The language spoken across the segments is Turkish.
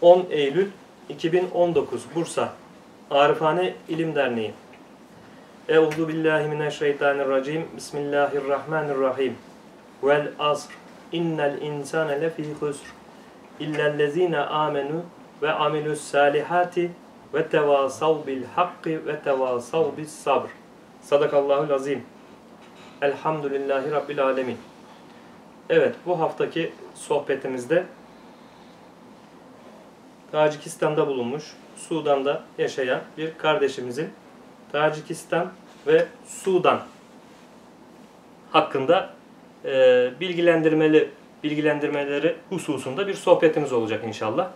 10 Eylül 2019 Bursa Arifane İlim Derneği Euzu billahi mineşşeytanirracim Bismillahirrahmanirrahim Vel asr innel insane lefî husr illellezine amenu ve amilus salihati ve tevasav bil hakki ve tevasav bis sabr. Sadakallahul azim. Elhamdülillahi Rabbil alemin. Evet bu haftaki sohbetimizde Tacikistan'da bulunmuş, Sudan'da yaşayan bir kardeşimizin Tacikistan ve Sudan hakkında e, bilgilendirmeli bilgilendirmeleri hususunda bir sohbetimiz olacak inşallah.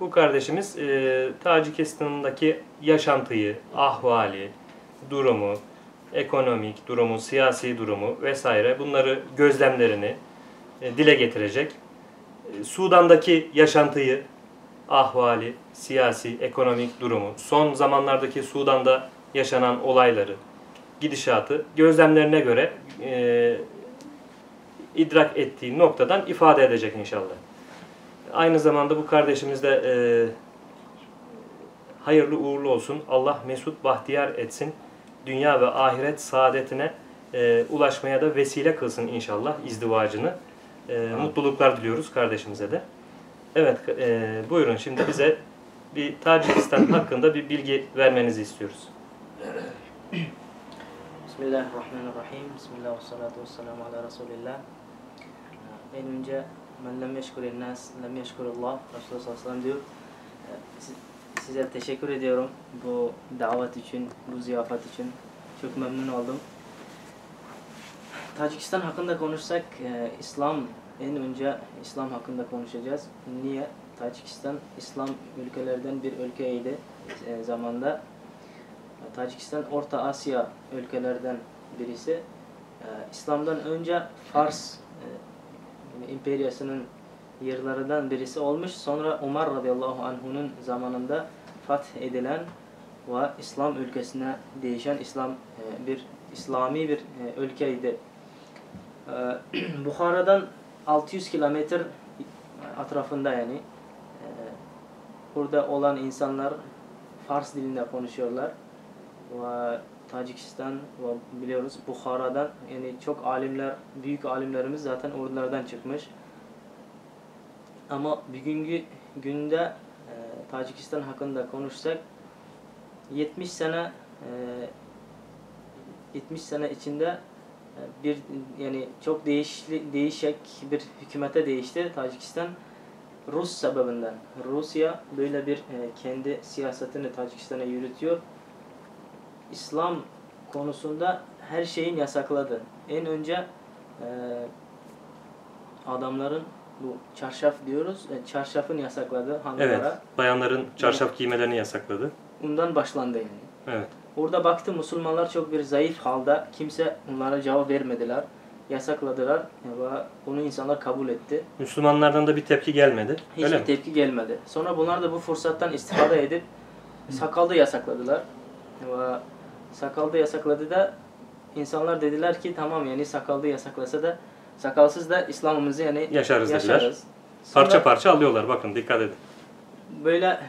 Bu kardeşimiz e, Tacikistan'daki yaşantıyı, ahvali, durumu, ekonomik durumu, siyasi durumu vesaire bunları gözlemlerini e, dile getirecek. E, Sudan'daki yaşantıyı, ahvali, siyasi, ekonomik durumu, son zamanlardaki Sudan'da yaşanan olayları, gidişatı gözlemlerine göre e, idrak ettiği noktadan ifade edecek inşallah. Aynı zamanda bu kardeşimiz de e, hayırlı uğurlu olsun. Allah mesut bahtiyar etsin. Dünya ve ahiret saadetine e, ulaşmaya da vesile kılsın inşallah izdivacını. E, mutluluklar diliyoruz kardeşimize de. Evet e, buyurun şimdi bize bir Tacikistan hakkında bir bilgi vermenizi istiyoruz. Bismillahirrahmanirrahim. Bismillah ve salatu ve selamu ala Resulillah. En önce men lem yeşkurin nas lem yeşkurullah. Resulullah sallallahu aleyhi ve sellem diyor. Ee, size teşekkür ediyorum bu davet için, bu ziyafet için. Çok memnun oldum. Tacikistan hakkında konuşsak, e, İslam en önce İslam hakkında konuşacağız. Niye? Tacikistan İslam ülkelerden bir ülkeydi e, zamanda. Tacikistan Orta Asya ülkelerden birisi. Ee, İslam'dan önce Fars e, imperyasının yerlerinden birisi olmuş. Sonra Umar radıyallahu anh'unun zamanında fath edilen ve İslam ülkesine değişen İslam e, bir İslami bir e, ülkeydi. Ee, Bukhara'dan 600 kilometre etrafında yani burada olan insanlar Fars dilinde konuşuyorlar ve Tacikistan ve biliyoruz Bukhara'dan yani çok alimler, büyük alimlerimiz zaten oralardan çıkmış. Ama bugünkü günde e, Tacikistan hakkında konuşsak 70 sene e, 70 sene içinde e, bir yani çok değişli, değişik bir hükümete değişti Tacikistan Rus sebebinden. Rusya böyle bir e, kendi siyasetini Tacikistan'a yürütüyor İslam konusunda her şeyin yasakladı. En önce e, adamların bu çarşaf diyoruz. E, çarşafın yasakladı hanımlara. Evet. Bayanların çarşaf giymelerini yasakladı. Ondan başlandı yani. Evet. Orada baktı Müslümanlar çok bir zayıf halde. Kimse onlara cevap vermediler. Yasakladılar ve bunu insanlar kabul etti. Müslümanlardan da bir tepki gelmedi. Hiçbir Öyle mi? tepki gelmedi. Sonra bunlar da bu fırsattan istifade edip sakalda yasakladılar. Ve sakalda yasakladı da insanlar dediler ki tamam yani sakalda yasaklasa da sakalsız da İslam'ımızı yani Yaşarız dediler. yaşarız. Sonra Parça parça alıyorlar. Bakın dikkat edin. böyle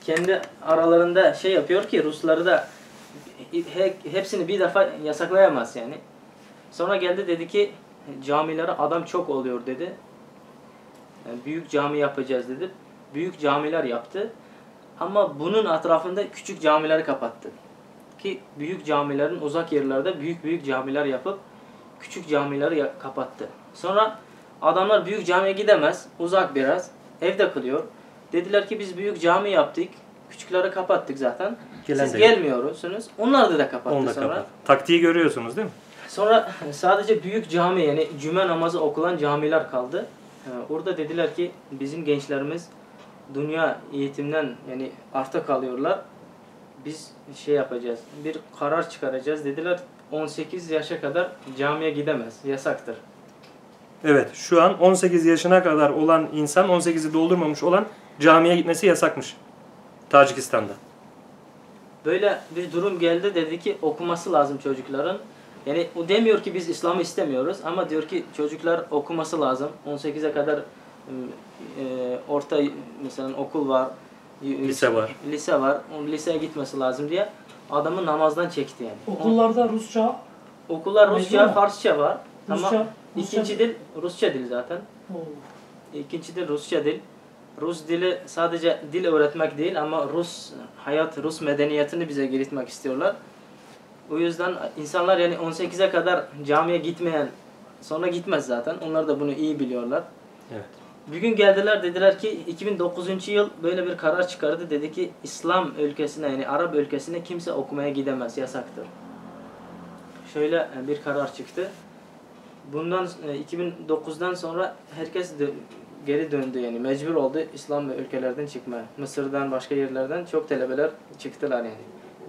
kendi aralarında şey yapıyor ki Rusları da hepsini bir defa yasaklayamaz yani. Sonra geldi dedi ki camilere adam çok oluyor dedi. Yani büyük cami yapacağız dedi. Büyük camiler yaptı. Ama bunun etrafında küçük camileri kapattı. Ki büyük camilerin uzak yerlerde büyük büyük camiler yapıp küçük camileri kapattı. Sonra adamlar büyük camiye gidemez. Uzak biraz. Evde kılıyor. Dediler ki biz büyük cami yaptık. Küçükleri kapattık zaten. Gelen Siz de yok. gelmiyorsunuz. Onlar da, da kapattı Onu da sonra. kapat. Taktiği görüyorsunuz değil mi? Sonra sadece büyük cami yani cüme namazı okulan camiler kaldı. Ee, Orada dediler ki bizim gençlerimiz dünya eğitimden yani arta kalıyorlar. Biz şey yapacağız. Bir karar çıkaracağız. Dediler 18 yaşa kadar camiye gidemez. Yasaktır. Evet. Şu an 18 yaşına kadar olan insan 18'i doldurmamış olan camiye gitmesi yasakmış. Tacikistan'da. Böyle bir durum geldi dedi ki okuması lazım çocukların. Yani o demiyor ki biz İslam'ı istemiyoruz ama diyor ki çocuklar okuması lazım. 18'e kadar e, orta mesela okul var. Lise var. Lise var. O liseye gitmesi lazım diye adamı namazdan çekti yani. Okullarda Rusça, Okullar Rusça? Farsça var. Rusça, Ama Rusça. ikinci dil Rusça dil zaten. Oo. İkinci dil Rusça dil. Rus dili sadece dil öğretmek değil ama Rus hayat, Rus medeniyetini bize giritmek istiyorlar. O yüzden insanlar yani 18'e kadar camiye gitmeyen sonra gitmez zaten. Onlar da bunu iyi biliyorlar. Evet. Bir gün geldiler dediler ki 2009 yıl böyle bir karar çıkardı. Dedi ki İslam ülkesine yani Arap ülkesine kimse okumaya gidemez. Yasaktır. Şöyle e, bir karar çıktı. Bundan e, 2009'dan sonra herkes geri döndü yani mecbur oldu İslam ülkelerden çıkmaya. Mısır'dan başka yerlerden çok talebeler çıktılar yani.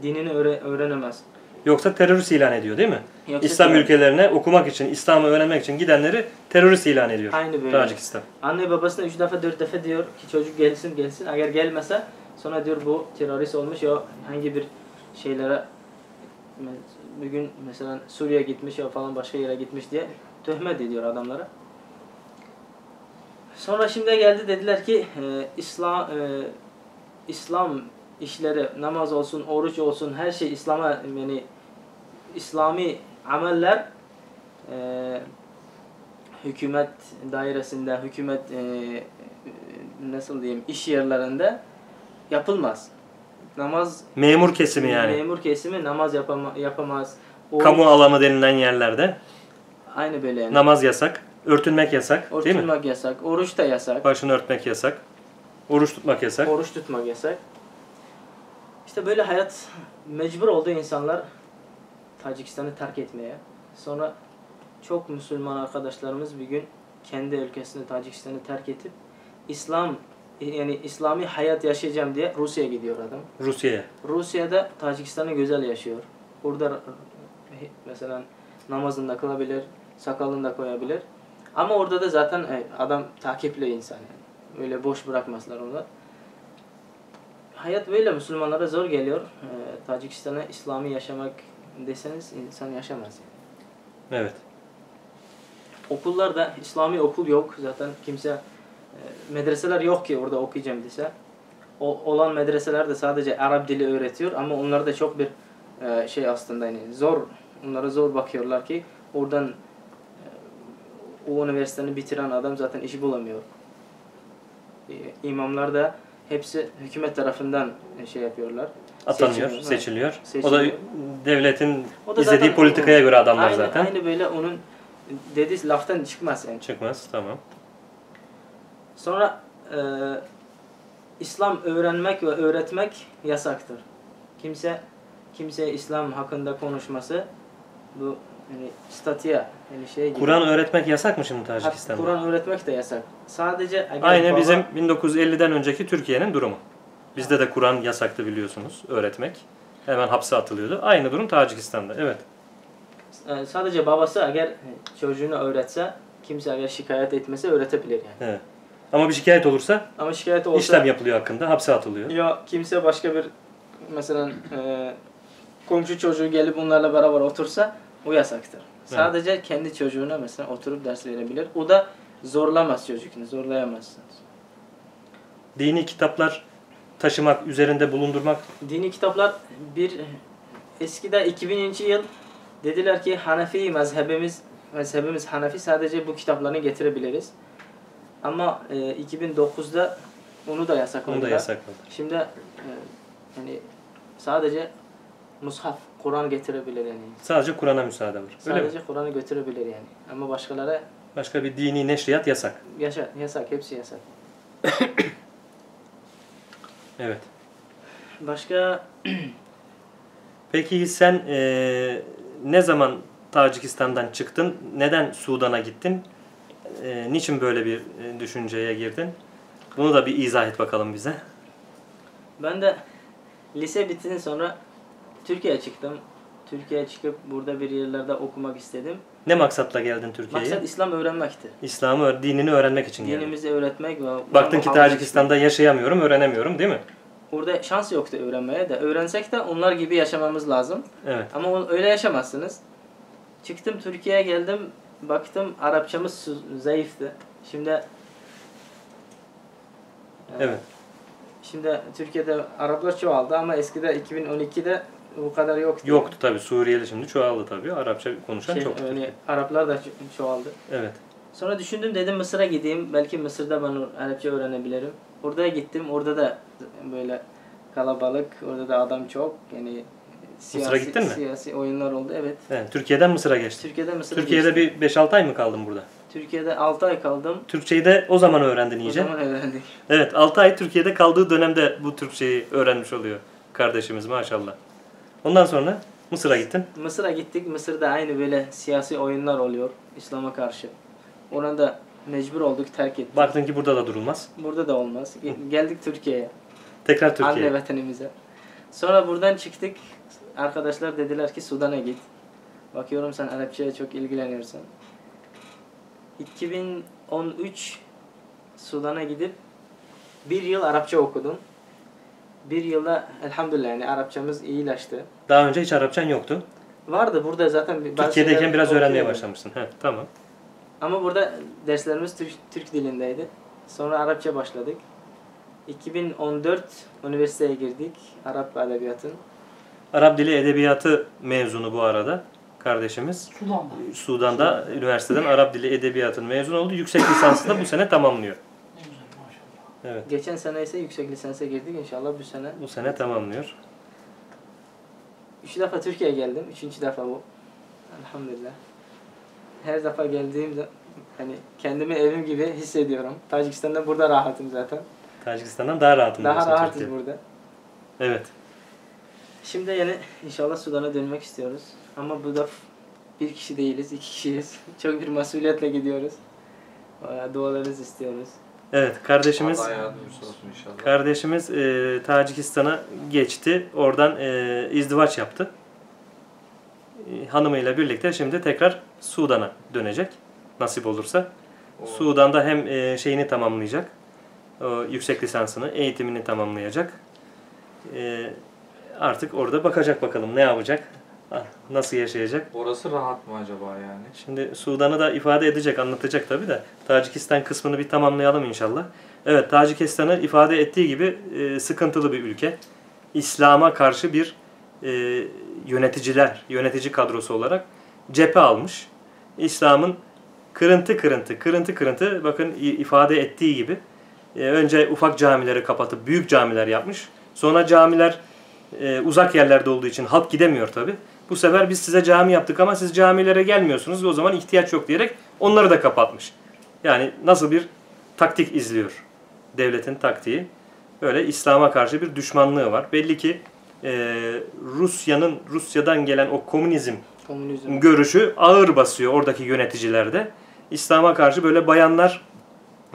Dinini öğre- öğrenemez. Yoksa terörist ilan ediyor değil mi? Yoksa İslam terör- ülkelerine okumak için, İslam'ı öğrenmek için gidenleri terörist ilan ediyor. Aynı böyle. Tacikistan. Anne babasına üç defa dört defa diyor ki çocuk gelsin gelsin. Eğer gelmese sonra diyor bu terörist olmuş ya hangi bir şeylere bugün mesela Suriye gitmiş ya falan başka yere gitmiş diye töhmet ediyor adamlara. Sonra şimdi geldi dediler ki e, İslam e, İslam işleri namaz olsun, oruç olsun her şey İslam'a yani İslami ameller e, hükümet dairesinde, hükümet e, nasıl diyeyim iş yerlerinde yapılmaz. Namaz Memur kesimi yani. memur kesimi namaz yapama, yapamaz. Oruç, Kamu alanı denilen yerlerde aynı böyle yani. namaz yasak, örtünmek yasak Oruç değil mi? yasak, oruç da yasak, Başını örtmek yasak, oruç tutmak yasak. oruç tutmak yasak. İşte böyle hayat mecbur oldu insanlar Tacikistan'ı terk etmeye. Sonra çok Müslüman arkadaşlarımız bir gün kendi ülkesini Tacikistan'ı terk edip İslam yani İslami hayat yaşayacağım diye Rusya'ya gidiyor adam. Rusya'ya. Rusya'da Tacikistan'ı güzel yaşıyor. Burada mesela namazını da kılabilir, sakalını da koyabilir. Ama orada da zaten e, adam takipli insan yani. Öyle boş bırakmazlar onu. Hayat böyle Müslümanlara zor geliyor. E, Tacikistan'a İslami yaşamak deseniz insan yaşamaz. Yani. Evet. Okullarda İslami okul yok. Zaten kimse e, medreseler yok ki orada okuyacağım dese. O, olan medreseler de sadece Arap dili öğretiyor ama onlar da çok bir e, şey aslında yani zor onlara zor bakıyorlar ki oradan o üniversiteyi bitiren adam zaten iş bulamıyor. E, imamlar da hepsi hükümet tarafından e, şey yapıyorlar. Atanıyor, Seçiliyor, seçiliyor. evet. O Seçiliyor. da devletin O da izlediği politikaya göre adamlar aynı, zaten. Aynı böyle onun dediği laftan çıkmaz yani. Çıkmaz, tamam. Sonra e, İslam öğrenmek ve öğretmek yasaktır. Kimse kimse İslam hakkında konuşması bu yani statüye yani şey gibi. Kur'an öğretmek yasak mı şimdi Tacikistan'da? Kur'an öğretmek de yasak. Sadece Aynı baba- bizim 1950'den önceki Türkiye'nin durumu. Bizde de Kur'an yasaktı biliyorsunuz öğretmek. Hemen hapse atılıyordu. Aynı durum Tacikistan'da. Evet. e, sadece babası eğer çocuğuna öğretse kimse eğer şikayet etmese öğretebilir yani. evet. Ama bir şikayet olursa Ama şikayet olsa işlem yapılıyor hakkında. Hapse atılıyor. Ya kimse başka bir mesela e, komşu çocuğu gelip bunlarla beraber otursa o yasaktır. Sadece kendi çocuğuna mesela oturup ders verebilir. O da zorlamaz çocuğunu, zorlayamazsınız. Dini kitaplar taşımak, üzerinde bulundurmak Dini kitaplar bir eskide 2000. yıl dediler ki Hanefi mezhebimiz mezhebimiz Hanefi sadece bu kitaplarını getirebiliriz. Ama e, 2009'da onu da yasakladılar. onu da yasakladı. Şimdi e, yani sadece mushaf, Kur'an getirebilir yani. Sadece Kur'an'a müsaade var. Sadece Kur'an'ı götürebilir yani. Ama başkalara Başka bir dini neşriyat yasak. yaşa, yasak, hepsi yasak. Evet. Başka Peki sen eee, ne zaman Tacikistan'dan çıktın? Neden Sudan'a gittin? Eee, niçin böyle bir e, düşünceye girdin? Bunu da bir izah et bakalım bize. ben de lise bittikten sonra Türkiye'ye çıktım. Türkiye'ye çıkıp burada bir yerlerde okumak istedim. Ne maksatla geldin Türkiye'ye? Maksat İslam öğrenmekti. İslam'ı, dinini öğrenmek için geldin. Dinimizi öğretmek ve Baktın ki Tacikistan'da yaşayamıyorum, öğrenemiyorum değil mi? Orada şans yoktu öğrenmeye de. Öğrensek de onlar gibi yaşamamız lazım. Evet. Ama öyle yaşamazsınız. Çıktım Türkiye'ye geldim. Baktım Arapçamız zayıftı. Şimdi Evet. Şimdi Türkiye'de Araplar çoğaldı ama eskide 2012'de bu kadar yoktu. Yoktu tabii. Suriyeli şimdi çoğaldı tabii. Arapça konuşan Şey, çok. öyle Araplar da ço- çoğaldı. Evet. Sonra düşündüm dedim Mısır'a gideyim. Belki Mısır'da ben Arapça öğrenebilirim. Orada gittim. Orada da böyle kalabalık. Orada da adam çok. Yani siyasi, gittin mi? Siyasi oyunlar oldu. Evet. evet. Türkiye'den Mısır'a geçtin. Türkiye'de Mısır'a Türkiye'de geçtim. bir 5-6 ay mı kaldın burada? Türkiye'de 6 ay kaldım. Türkçeyi de o zaman öğrendin O iyice. zaman öğrendik. Evet 6 ay Türkiye'de kaldığı dönemde bu Türkçeyi öğrenmiş oluyor kardeşimiz maşallah. Ondan sonra Mısır'a gittin. Mısır'a gittik. Mısır'da aynı böyle siyasi oyunlar oluyor İslam'a karşı. Orada mecbur olduk terk ettik. Baktın ki burada da durulmaz. Burada da olmaz. Ge- Geldik Türkiye'ye. Tekrar Türkiye'ye. Anne vatanımıza. Sonra buradan çıktık. Arkadaşlar dediler ki Sudan'a git. Bakıyorum sen Arapçaya çok ilgileniyorsun. 2013 Sudan'a gidip bir yıl Arapça okudum. Bir yılda elhamdülillah yani Arapçamız iyileşti. Daha önce hiç Arapçan yoktu. Vardı burada zaten Türkiye'deyken biraz öğrenmeye başlamışsın. He, tamam. Ama burada derslerimiz Türk, Türk dilindeydi. Sonra Arapça başladık. 2014 üniversiteye girdik. Arap Edebiyatın. Arap Dili Edebiyatı mezunu bu arada kardeşimiz. Sudan'da. Sudan'da üniversiteden Arap Dili Edebiyatın mezun oldu. Yüksek lisansı da bu sene tamamlıyor. Evet. Geçen sene ise yüksek lisansa girdik. İnşallah bu sene. Bu sene tamamlıyor. Üç defa Türkiye'ye geldim. Üçüncü defa bu. Elhamdülillah. Her defa geldiğimde hani kendimi evim gibi hissediyorum. Tacikistan'da burada rahatım zaten. Tacikistan'dan daha rahatım Daha rahatız Türkiye. burada. Evet. Şimdi yani inşallah Sudan'a dönmek istiyoruz. Ama bu da bir kişi değiliz, iki kişiyiz. Çok bir masuliyetle gidiyoruz. Bayağı Dualarınızı istiyoruz. Evet kardeşimiz Allah yardımcısı olsun inşallah. kardeşimiz e, Tacikistan'a geçti. Oradan e, izdivaç yaptı. E, hanımıyla birlikte şimdi tekrar Sudan'a dönecek. Nasip olursa. O- Sudan'da hem e, şeyini tamamlayacak. O yüksek lisansını, eğitimini tamamlayacak. E, artık orada bakacak bakalım ne yapacak. Ah, Nasıl yaşayacak. Orası rahat mı acaba yani? Şimdi Sudan'ı da ifade edecek, anlatacak tabi de. Tacikistan kısmını bir tamamlayalım inşallah. Evet, Tacikistan'ı ifade ettiği gibi e, sıkıntılı bir ülke. İslam'a karşı bir e, yöneticiler, yönetici kadrosu olarak cephe almış. İslam'ın kırıntı kırıntı, kırıntı kırıntı bakın ifade ettiği gibi e, önce ufak camileri kapatıp büyük camiler yapmış. Sonra camiler e, uzak yerlerde olduğu için halk gidemiyor tabi. Bu sefer biz size cami yaptık ama siz camilere gelmiyorsunuz. O zaman ihtiyaç yok diyerek onları da kapatmış. Yani nasıl bir taktik izliyor devletin taktiği. Böyle İslam'a karşı bir düşmanlığı var. Belli ki e, Rusya'nın Rusya'dan gelen o komünizm Komünizm. görüşü ağır basıyor oradaki yöneticilerde. İslam'a karşı böyle bayanlar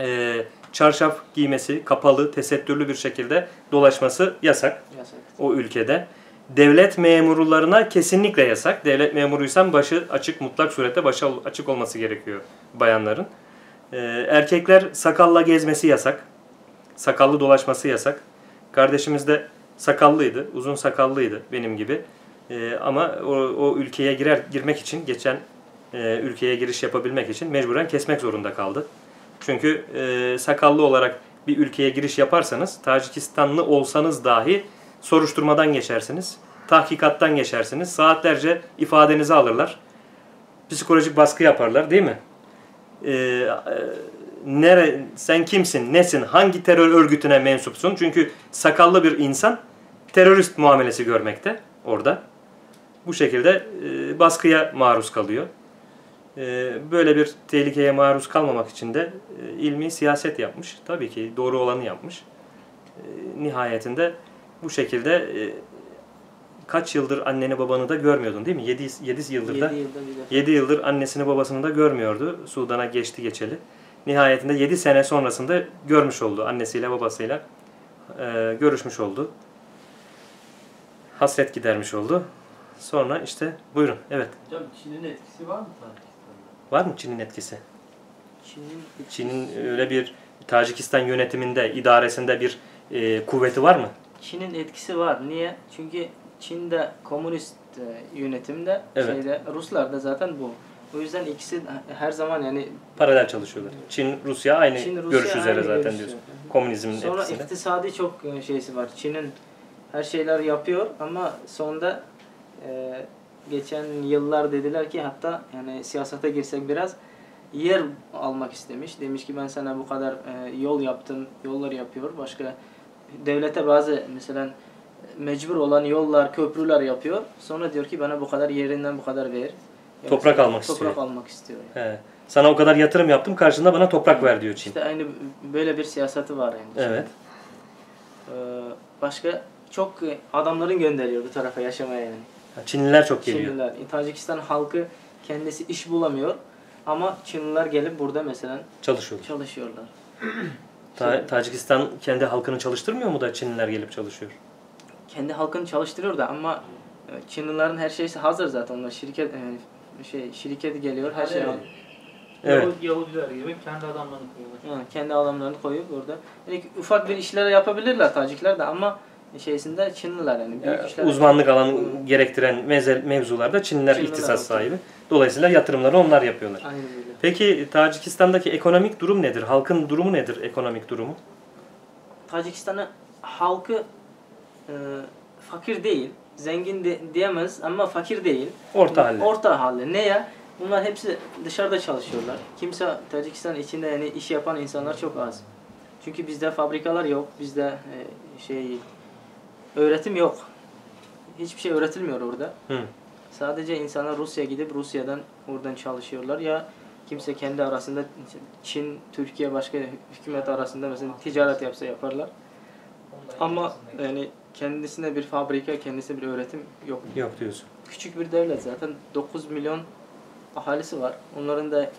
e, çarşaf giymesi, kapalı, tesettürlü bir şekilde dolaşması yasak Yasak. o ülkede. Devlet memurlarına kesinlikle yasak. Devlet memuruysan başı açık, mutlak surette başı açık olması gerekiyor bayanların. Ee, erkekler sakalla gezmesi yasak. Sakallı dolaşması yasak. Kardeşimiz de sakallıydı, uzun sakallıydı benim gibi. Ee, ama o, o ülkeye girer girmek için, geçen e, ülkeye giriş yapabilmek için mecburen kesmek zorunda kaldı. Çünkü e, sakallı olarak bir ülkeye giriş yaparsanız, Tacikistanlı olsanız dahi soruşturmadan geçersiniz, tahkikattan geçersiniz, saatlerce ifadenizi alırlar, psikolojik baskı yaparlar değil mi? Ee, nere, sen kimsin, nesin, hangi terör örgütüne mensupsun? Çünkü sakallı bir insan terörist muamelesi görmekte orada. Bu şekilde e, baskıya maruz kalıyor. E, böyle bir tehlikeye maruz kalmamak için de e, ilmi siyaset yapmış. Tabii ki doğru olanı yapmış. E, nihayetinde bu şekilde e, kaç yıldır anneni babanı da görmüyordun değil mi? 7, 7 yıldır da 7 yılda bir defa. 7 yıldır annesini babasını da görmüyordu. Sudan'a geçti geçeli. Nihayetinde 7 sene sonrasında görmüş oldu. Annesiyle babasıyla e, görüşmüş oldu. Hasret gidermiş oldu. Sonra işte buyurun. Evet. Hocam Çin'in etkisi var mı Tacikistan'da? Var mı Çin'in etkisi? Çin'in Çin'in öyle bir Tacikistan yönetiminde, idaresinde bir e, kuvveti var mı? Çin'in etkisi var. Niye? Çünkü Çin'de komünist e, yönetimde Evet. şeyde Ruslar da zaten bu. O yüzden ikisi her zaman yani Paralel çalışıyorlar. Çin, Rusya aynı Çin, Rusya görüş üzere aynı zaten görüş diyorsun. Komünizmin Sonra etkisinde. iktisadi çok e, şeysi var. Çin'in her şeyler yapıyor ama sonunda e, geçen yıllar dediler ki hatta yani siyasete girsek biraz yer almak istemiş. Demiş ki ben sana bu kadar e, yol yaptım, yollar yapıyor. Başka devlete bazı mesela mecbur olan yollar, köprüler yapıyor. Sonra diyor ki bana bu kadar yerinden bu kadar ver. Yani Toprak mesela almak toprak istiyor. almak istiyor. yani. He. Sana o kadar yatırım yaptım karşında bana toprak ver diyor Çin. İşte aynı böyle bir siyaseti var yani. Evet. Ee, başka çok adamların gönderiyor bu tarafa yaşamaya yani. Çinliler çok geliyor. Çinliler. Tacikistan halkı kendisi iş bulamıyor ama Çinliler gelip burada mesela Çalışıyorlar. çalışıyorlar. Ta- Tacikistan kendi halkını çalıştırmıyor mu da Çinliler gelip çalışıyor? Kendi halkını çalıştırıyor da ama e, Çinlilerin her şeysi hazır zaten. Onlar şirket e, şey şirket geliyor her şey Evet. Evet. Yahudi, Yahudiler gibi kendi adamlarını koyuyorlar. Yani kendi adamlarını koyup burada. Yani ufak bir işler yapabilirler Tacikler de ama şeysinde Çinliler yani. Büyük Ya, işler Uzmanlık alanı gerektiren meze- mevzularda Çinliler Çinliler ihtisas sahibi. Dolayısıyla yatırımları onlar yapıyorlar. Böyle. Peki Tacikistan'daki ekonomik durum nedir? Halkın durumu nedir ekonomik durumu? Tacikistan'ın halkı e, fakir değil, zengin de, diyemez ama fakir değil. Orta halde. Orta halde. Ne ya? Bunlar hepsi dışarıda çalışıyorlar. Kimse Tacikistan içinde yani iş yapan insanlar çok az. Çünkü bizde fabrikalar yok, bizde e, şey öğretim yok. Hiçbir şey öğretilmiyor orada. Hı. Sadece insanlar Rusya'ya gidip Rusya'dan oradan çalışıyorlar ya kimse kendi arasında Çin, Türkiye başka hükümet arasında mesela ticaret yapsa yaparlar. Ama yani kendisine bir fabrika, kendisine bir öğretim yok. Yok diyorsun. Küçük bir devlet zaten 9 milyon ahalisi var. Onların da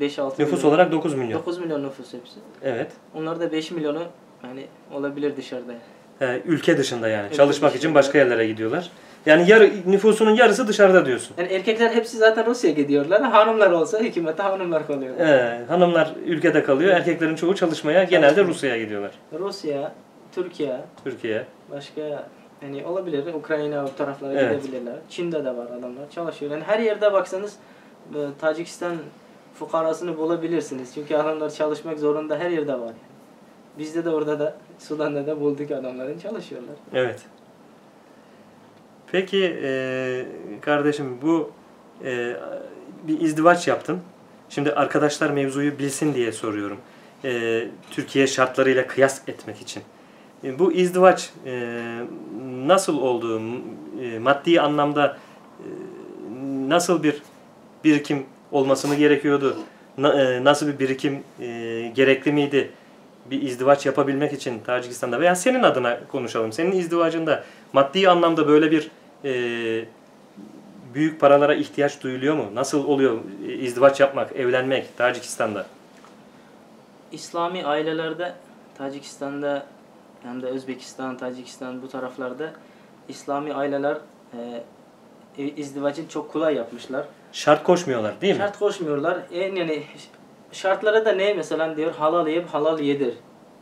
5-6 Nüfus milyon, olarak 9 milyon. 9 milyon nüfus hepsi. Evet. Onlar da 5 milyonu yani olabilir dışarıda. He, ülke dışında yani. Ülke Çalışmak dışında. için başka yerlere gidiyorlar. Yani yarı, nüfusunun yarısı dışarıda diyorsun. Yani erkekler hepsi zaten Rusya'ya gidiyorlar. Hanımlar olsa hükümete hanımlar kalıyor. He, hanımlar ülkede kalıyor. Erkeklerin çoğu çalışmaya genelde Rusya'ya gidiyorlar. Rusya, Türkiye, Türkiye. başka yani olabilir. Ukrayna o taraflara Evet. gidebilirler. Çin'de de var adamlar çalışıyor. Yani her yerde baksanız e, Tacikistan fukarasını bulabilirsiniz. Çünkü adamlar çalışmak zorunda her yerde var. Bizde de orada da Sudan'da da bulduk adamların çalışıyorlar. Evet. Peki e, kardeşim bu e, bir izdivaç yaptın. Şimdi arkadaşlar mevzuyu bilsin diye soruyorum. E, Türkiye şartlarıyla kıyas etmek için. E, bu izdivaç e, nasıl oldu? E, maddi anlamda e, nasıl bir birikim olması mı gerekiyordu? Na- e, nasıl bir birikim e, gerekli miydi? bir izdivaç yapabilmek için Tacikistan'da veya senin adına konuşalım. Senin izdivacında maddi anlamda böyle bir e, büyük paralara ihtiyaç duyuluyor mu? Nasıl oluyor izdivaç yapmak, evlenmek Tacikistan'da? İslami ailelerde Tacikistan'da hem de Özbekistan, Tacikistan bu taraflarda İslami aileler e, izdivacı çok kolay yapmışlar. Şart koşmuyorlar değil mi? Şart koşmuyorlar. En yani şartları da ne mesela diyor halal yiyip halal yedir.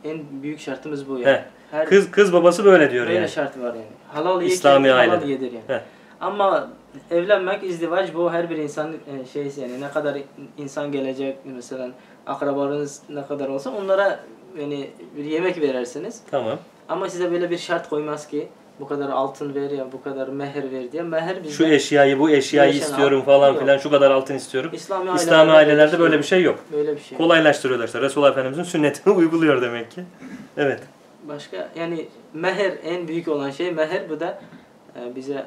En büyük şartımız bu yani. He. Her Kız kız babası böyle diyor böyle yani. şart var yani. Halal yiyip İslami halal ailede. yedir yani. He. Ama evlenmek, izdivaç bu her bir insan e, şeysi yani ne kadar insan gelecek mesela akrabalarınız ne kadar olsa onlara yani bir yemek verirsiniz. Tamam. Ama size böyle bir şart koymaz ki bu kadar altın ver ya bu kadar meher ver diye. Meher bizde Şu eşyayı bu eşyayı istiyorum falan Yok. filan şu kadar altın istiyorum. İslami, İslami ailelerde böyle bir şey yok. Böyle bir şey. Kolaylaştırıyorlar işte. Resulullah Efendimizin sünnetini uyguluyor demek ki. Evet. Başka yani meher en büyük olan şey meher bu da e, bize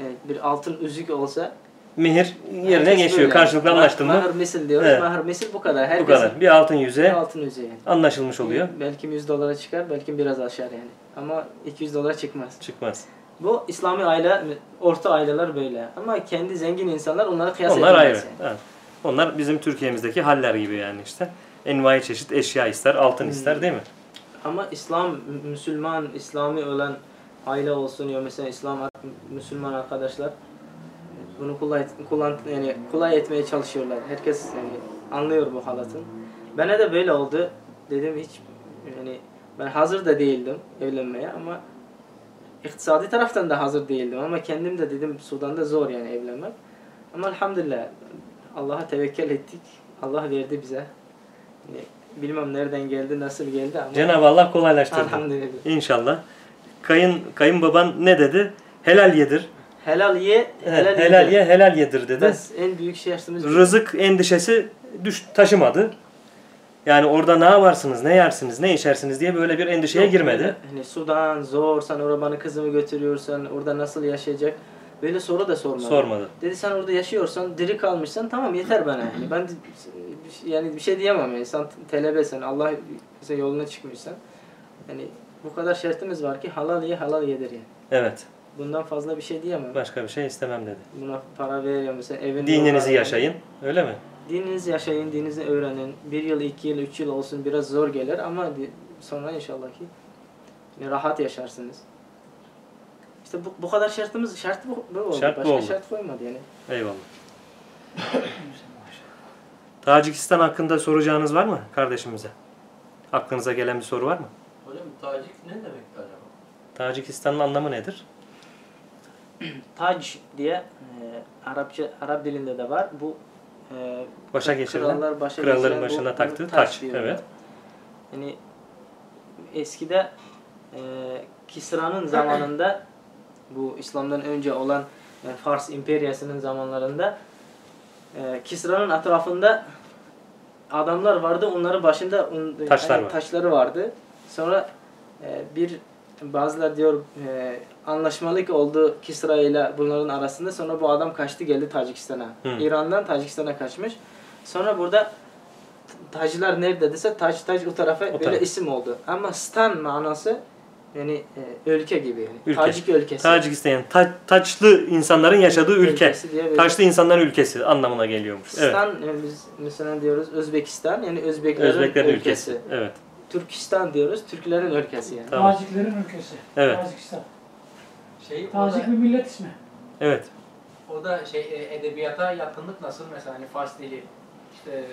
e, bir altın üzük olsa Mihir yerine herkes geçiyor. böyle. Karşılıklı anlaştın mı? Meher misil diyoruz. Evet. Meher misil bu kadar. Bu Herkesin kadar. Bir altın bir yüze altın üzüğü yani. anlaşılmış oluyor. Belki 100 dolara çıkar, belki biraz aşağı yani. Ama 200 dolara çıkmaz. Çıkmaz. Bu İslami aile, orta aileler böyle. Ama kendi zengin insanlar onlara kıyas Onlar ayrı. yani. Evet. Onlar bizim Türkiye'mizdeki haller gibi yani işte. Envai çeşit eşya ister, altın Hmm. ister değil mi? Ama İslam, Müslüman, İslami olan aile olsun ya mesela İslam, Müslüman arkadaşlar bunu kolay, kullan, yani kolay etmeye çalışıyorlar. Herkes yani anlıyor bu halatın. Bana da böyle oldu. Dedim hiç yani ben hazır da değildim evlenmeye ama iktisadi taraftan da hazır değildim ama kendim de dedim Sudan'da zor yani evlenmek. Ama elhamdülillah Allah'a tevekkül ettik. Allah verdi bize. Yani bilmem nereden geldi, nasıl geldi ama Cenab-ı Allah kolaylaştırdı. elhamdülillah. İnşallah. Kayın kayınbaban ne dedi? Helal yedir. Helal ye, Helal, helal, helal ye. ye, helal yedir dedi. Bes, en büyük şey yaşadığımız Rızık endişesi düş taşımadı. Yani orada ne yaparsınız, ne yersiniz, ne içersiniz diye böyle bir endişeye Yok, girmedi. Hani sudan zor, sen oraya bana kızımı götürüyorsan orada nasıl yaşayacak? Böyle soru da sormadı. Sormadı. Dedi sen orada yaşıyorsan, diri kalmışsan tamam yeter bana yani. Ben de- yani bir şey diyemem yani. Sen telebesin, Allah bize yoluna çıkmışsan. Yani bu kadar şartımız var ki halal ye, halal yedir yani. Evet. Bundan fazla bir şey diyemem. Başka bir şey istemem dedi. Buna para veriyor mesela evin Dininizi yaşayın. Öyle mi? Dininizi yaşayın, dininizi öğrenin. Bir yıl, iki yıl, üç yıl olsun biraz zor gelir ama sonra inşallah ki rahat yaşarsınız. İşte bu, bu kadar şartımız, şart bu, bu oldu. Şart bu Başka oldu. şart koymadı yani. Eyvallah. Tacikistan hakkında soracağınız var mı kardeşimize? Aklınıza gelen bir soru var mı? Hocam tacik ne demekti acaba? Tacikistan'ın anlamı nedir? Tac diye e, Arapça, Arap dilinde de var. Bu e, Başa geçirilen, krallar başa kralların geçiren bu- başına bunu taktığı taç taç. Evet. Yani eskide e, Kisra'nın zamanında bu İslam'dan önce olan e, Fars İmperyası'nın zamanlarında e, Kisra'nın etrafında adamlar vardı. Onların başında Taşlar hani var. taşları vardı. Sonra e, bir bazılar diyor e, anlaşmalık oldu Kisra ile bunların arasında. Sonra bu adam kaçtı geldi Tacikistan'a. Hı. İran'dan Tacikistan'a kaçmış. Sonra burada tacılar nerede dese taç taç o tarafa böyle taraf. isim oldu. Ama stan manası yani e, ülke gibi yani. Ülke. Tacik ülkesi. Tacikistan yani ta- taçlı insanların yaşadığı ülke. Ülkesi diye böyle- Taşlı insanların ülkesi anlamına geliyormuş. Evet. Stan yani biz mesela diyoruz Özbekistan yani Özbeklerin, Özbeklerin ülkesi. ülkesi. Evet. Türkistan diyoruz Türklerin ülkesi yani. Tamam. Taciklerin ülkesi. Evet. Tacikistan. Şey, Tacik orada, bir millet ismi. Evet. orada şey e, edebiyata yakınlık nasıl mesela hani Fars dili işte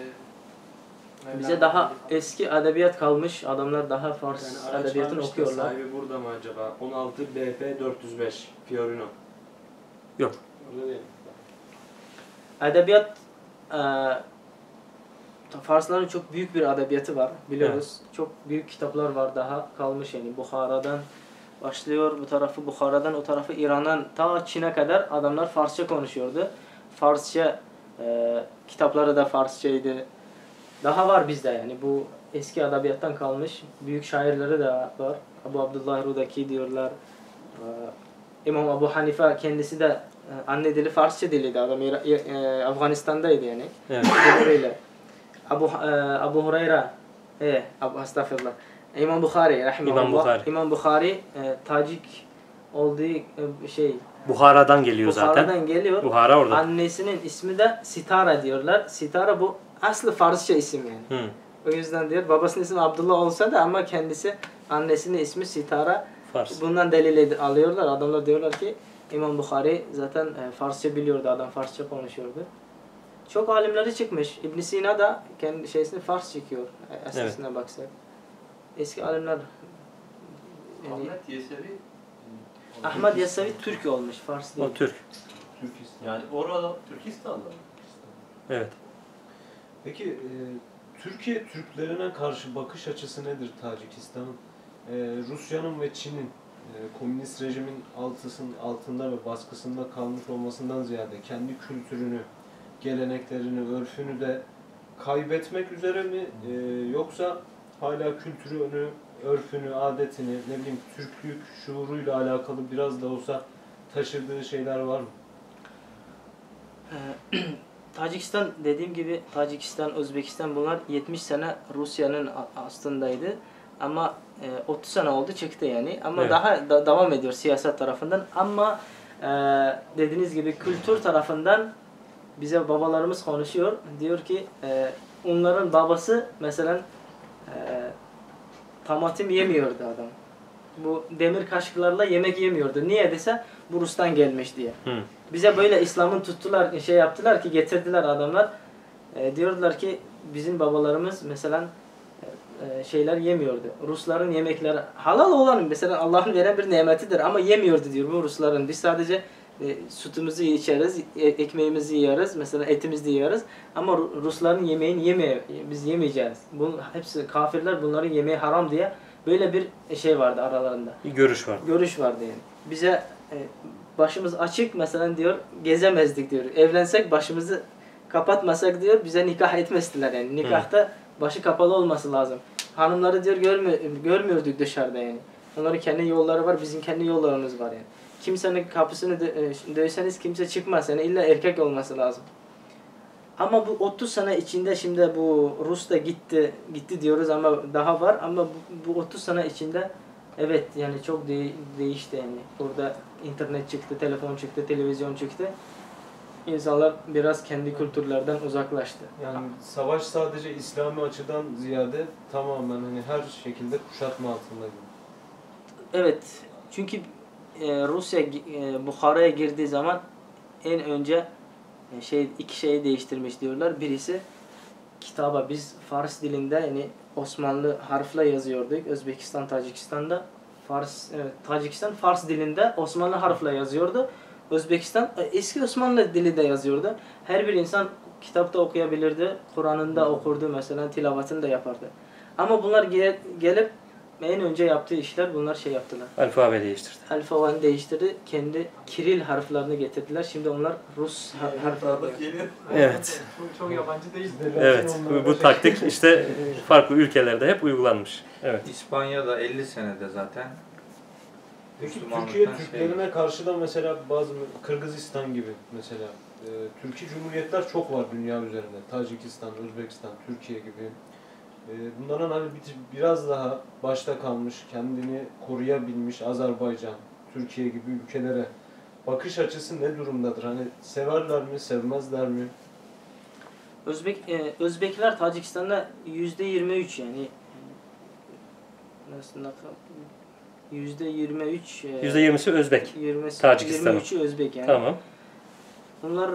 Bize daha eski edebiyat kalmış. Adamlar daha Fars Yani edebiyatını okuyorlar. Sahibi burada mı acaba? 16 BP 405 Fiorino. Yok. Orada değil. Edebiyat e, Farsların çok büyük bir edebiyatı var biliyoruz. Çok büyük kitaplar var daha kalmış yani Bukhara'dan başlıyor bu tarafı Bukhara'dan o tarafı İran'dan ta Çin'e kadar adamlar Farsça konuşuyordu. Farsça e, kitapları da Farsçaydı. Daha var bizde yani bu eski edebiyattan kalmış büyük şairleri de var. Abu Abdullah Rudaki diyorlar. E, İmam Abu Hanife kendisi de e, anne dili Farsça diliydi adam e, Afganistan'daydı yani. Evet. Abu e, Abu Hureyre e Abu estağfurullah. İmam Bukhari rahimahullah. İmam Bukhari. İmam Bukhari e, Tacik olduğu e, şey Buhara'dan geliyor zaten. Bukhara'dan geliyor. Buhara orada. Annesinin ismi de Sitara diyorlar. Sitara bu aslı Farsça isim yani. Hı. O yüzden diyor babasının ismi Abdullah olsa da ama kendisi annesinin ismi Sitara. Fars. Bundan delil alıyorlar. Adamlar diyorlar ki İmam Bukhari zaten e, Farsça biliyordu. Adam Farsça konuşuyordu. Çok alimleri çıkmış. ibn Sina da kendi şeysini Fars çekiyor. e, Esasına baksak. Eski alimler yani Ahmet Yesevi Ahmet Yesevi Türk olmuş. Fars değil. O Türk. yani orada Türkistan'da mı? Evet. Peki e, Türkiye Türklerine karşı bakış açısı nedir Tacikistan'ın? E, Rusya'nın ve Çin'in e, komünist rejimin altısın, altında ve baskısında kalmış olmasından ziyade kendi kültürünü, geleneklerini, örfünü de kaybetmek üzere mi? E, yoksa hala kültürünü, örfünü, adetini, ne bileyim Türklük şuuruyla alakalı biraz da olsa taşıdığı şeyler var mı? Tacikistan dediğim gibi Tacikistan, Özbekistan bunlar 70 sene Rusya'nın aslındaydı. Ama e, 30 sene oldu çıktı yani. Ama Evet. daha da, devam ediyor siyaset tarafından. Ama e, dediğiniz gibi kültür tarafından bize babalarımız konuşuyor. Diyor ki e, onların babası mesela e, tamatim yemiyordu adam. Bu demir kaşıklarla yemek yemiyordu. Niye dese bu Rus'tan gelmiş diye. Hı. Bize böyle İslam'ı tuttular, şey yaptılar ki getirdiler adamlar. E, diyordular ki bizim babalarımız mesela e, şeyler yemiyordu. Rusların yemekleri halal olan mesela Allah'ın veren bir nimetidir ama yemiyordu diyor bu Rusların. Biz sadece e, sütümüzü içeriz, e- ekmeğimizi yiyoruz, mesela etimizi yiyoruz. Ama Ru- Rusların yemeğini yemeye, biz yemeyeceğiz. Bunun hepsi kafirler bunların yemeği haram diye böyle bir şey vardı aralarında. Bir görüş var. Görüş vardı yani. Bize e, başımız açık mesela diyor gezemezdik diyor. Evlensek başımızı kapatmasak diyor bize nikah etmezdiler yani. Nikahta başı kapalı olması lazım. Hanımları diyor görmü görmüyorduk dışarıda yani. Onların kendi yolları var, bizim kendi yollarımız var yani. Kimsenin kapısını dö- e, kimse çıkmaz yani illa erkek olması lazım. Ama bu 30 sene içinde şimdi bu Rus da gitti gitti diyoruz ama daha var ama bu, bu 30 sene içinde evet yani çok de- değişti yani. Burada internet çıktı, telefon çıktı, televizyon çıktı. İnsanlar biraz kendi kültürlerden uzaklaştı. Yani savaş sadece İslami açıdan ziyade tamamen hani her şekilde kuşatma altında gibi. Evet. Çünkü e, Rusya e, Bukhara'ya girdiği zaman en önce e, şey iki şeyi değiştirmiş diyorlar. Birisi kitaba biz Fars dilinde yani Osmanlı harfle yazıyorduk. Özbekistan, Tacikistan'da Fars, evet, Tacikistan Fars dilinde Osmanlı harfle yazıyordu. Özbekistan e, eski Osmanlı dili de yazıyordu. Her bir insan kitapta okuyabilirdi. Kur'an'ında okurdu mesela tilavetini de yapardı. Ama bunlar gel- gelip en önce yaptığı işler bunlar şey yaptılar. Alfabe değiştirdi. Alfabeyi değiştirdi. Kendi Kiril harflerini getirdiler. Şimdi onlar Rus har- harfleri. Evet. Çok, çok yabancı değil. Evet. Bu, bu taktik işte farklı ülkelerde hep uygulanmış. Evet. İspanya'da 50 senede zaten Peki Türkiye şey- Türklerine karşı da mesela bazı Kırgızistan gibi mesela e, Türkiye Cumhuriyetler çok var dünya üzerinde. Tacikistan, Özbekistan, Türkiye gibi. E, bunların hani bir- biraz daha başta kalmış, kendini koruyabilmiş Azerbaycan, Türkiye gibi ülkelere bakış açısı ne durumdadır? Hani severler mi, sevmezler mi? Özbek e, Özbekler Tacikistan'da yüzde 23 yani nasıl yüzde 23 e, %20'si Özbek. 20'si Tacikistan'ın. 23'ü Özbek yani. Tamam. Bunlar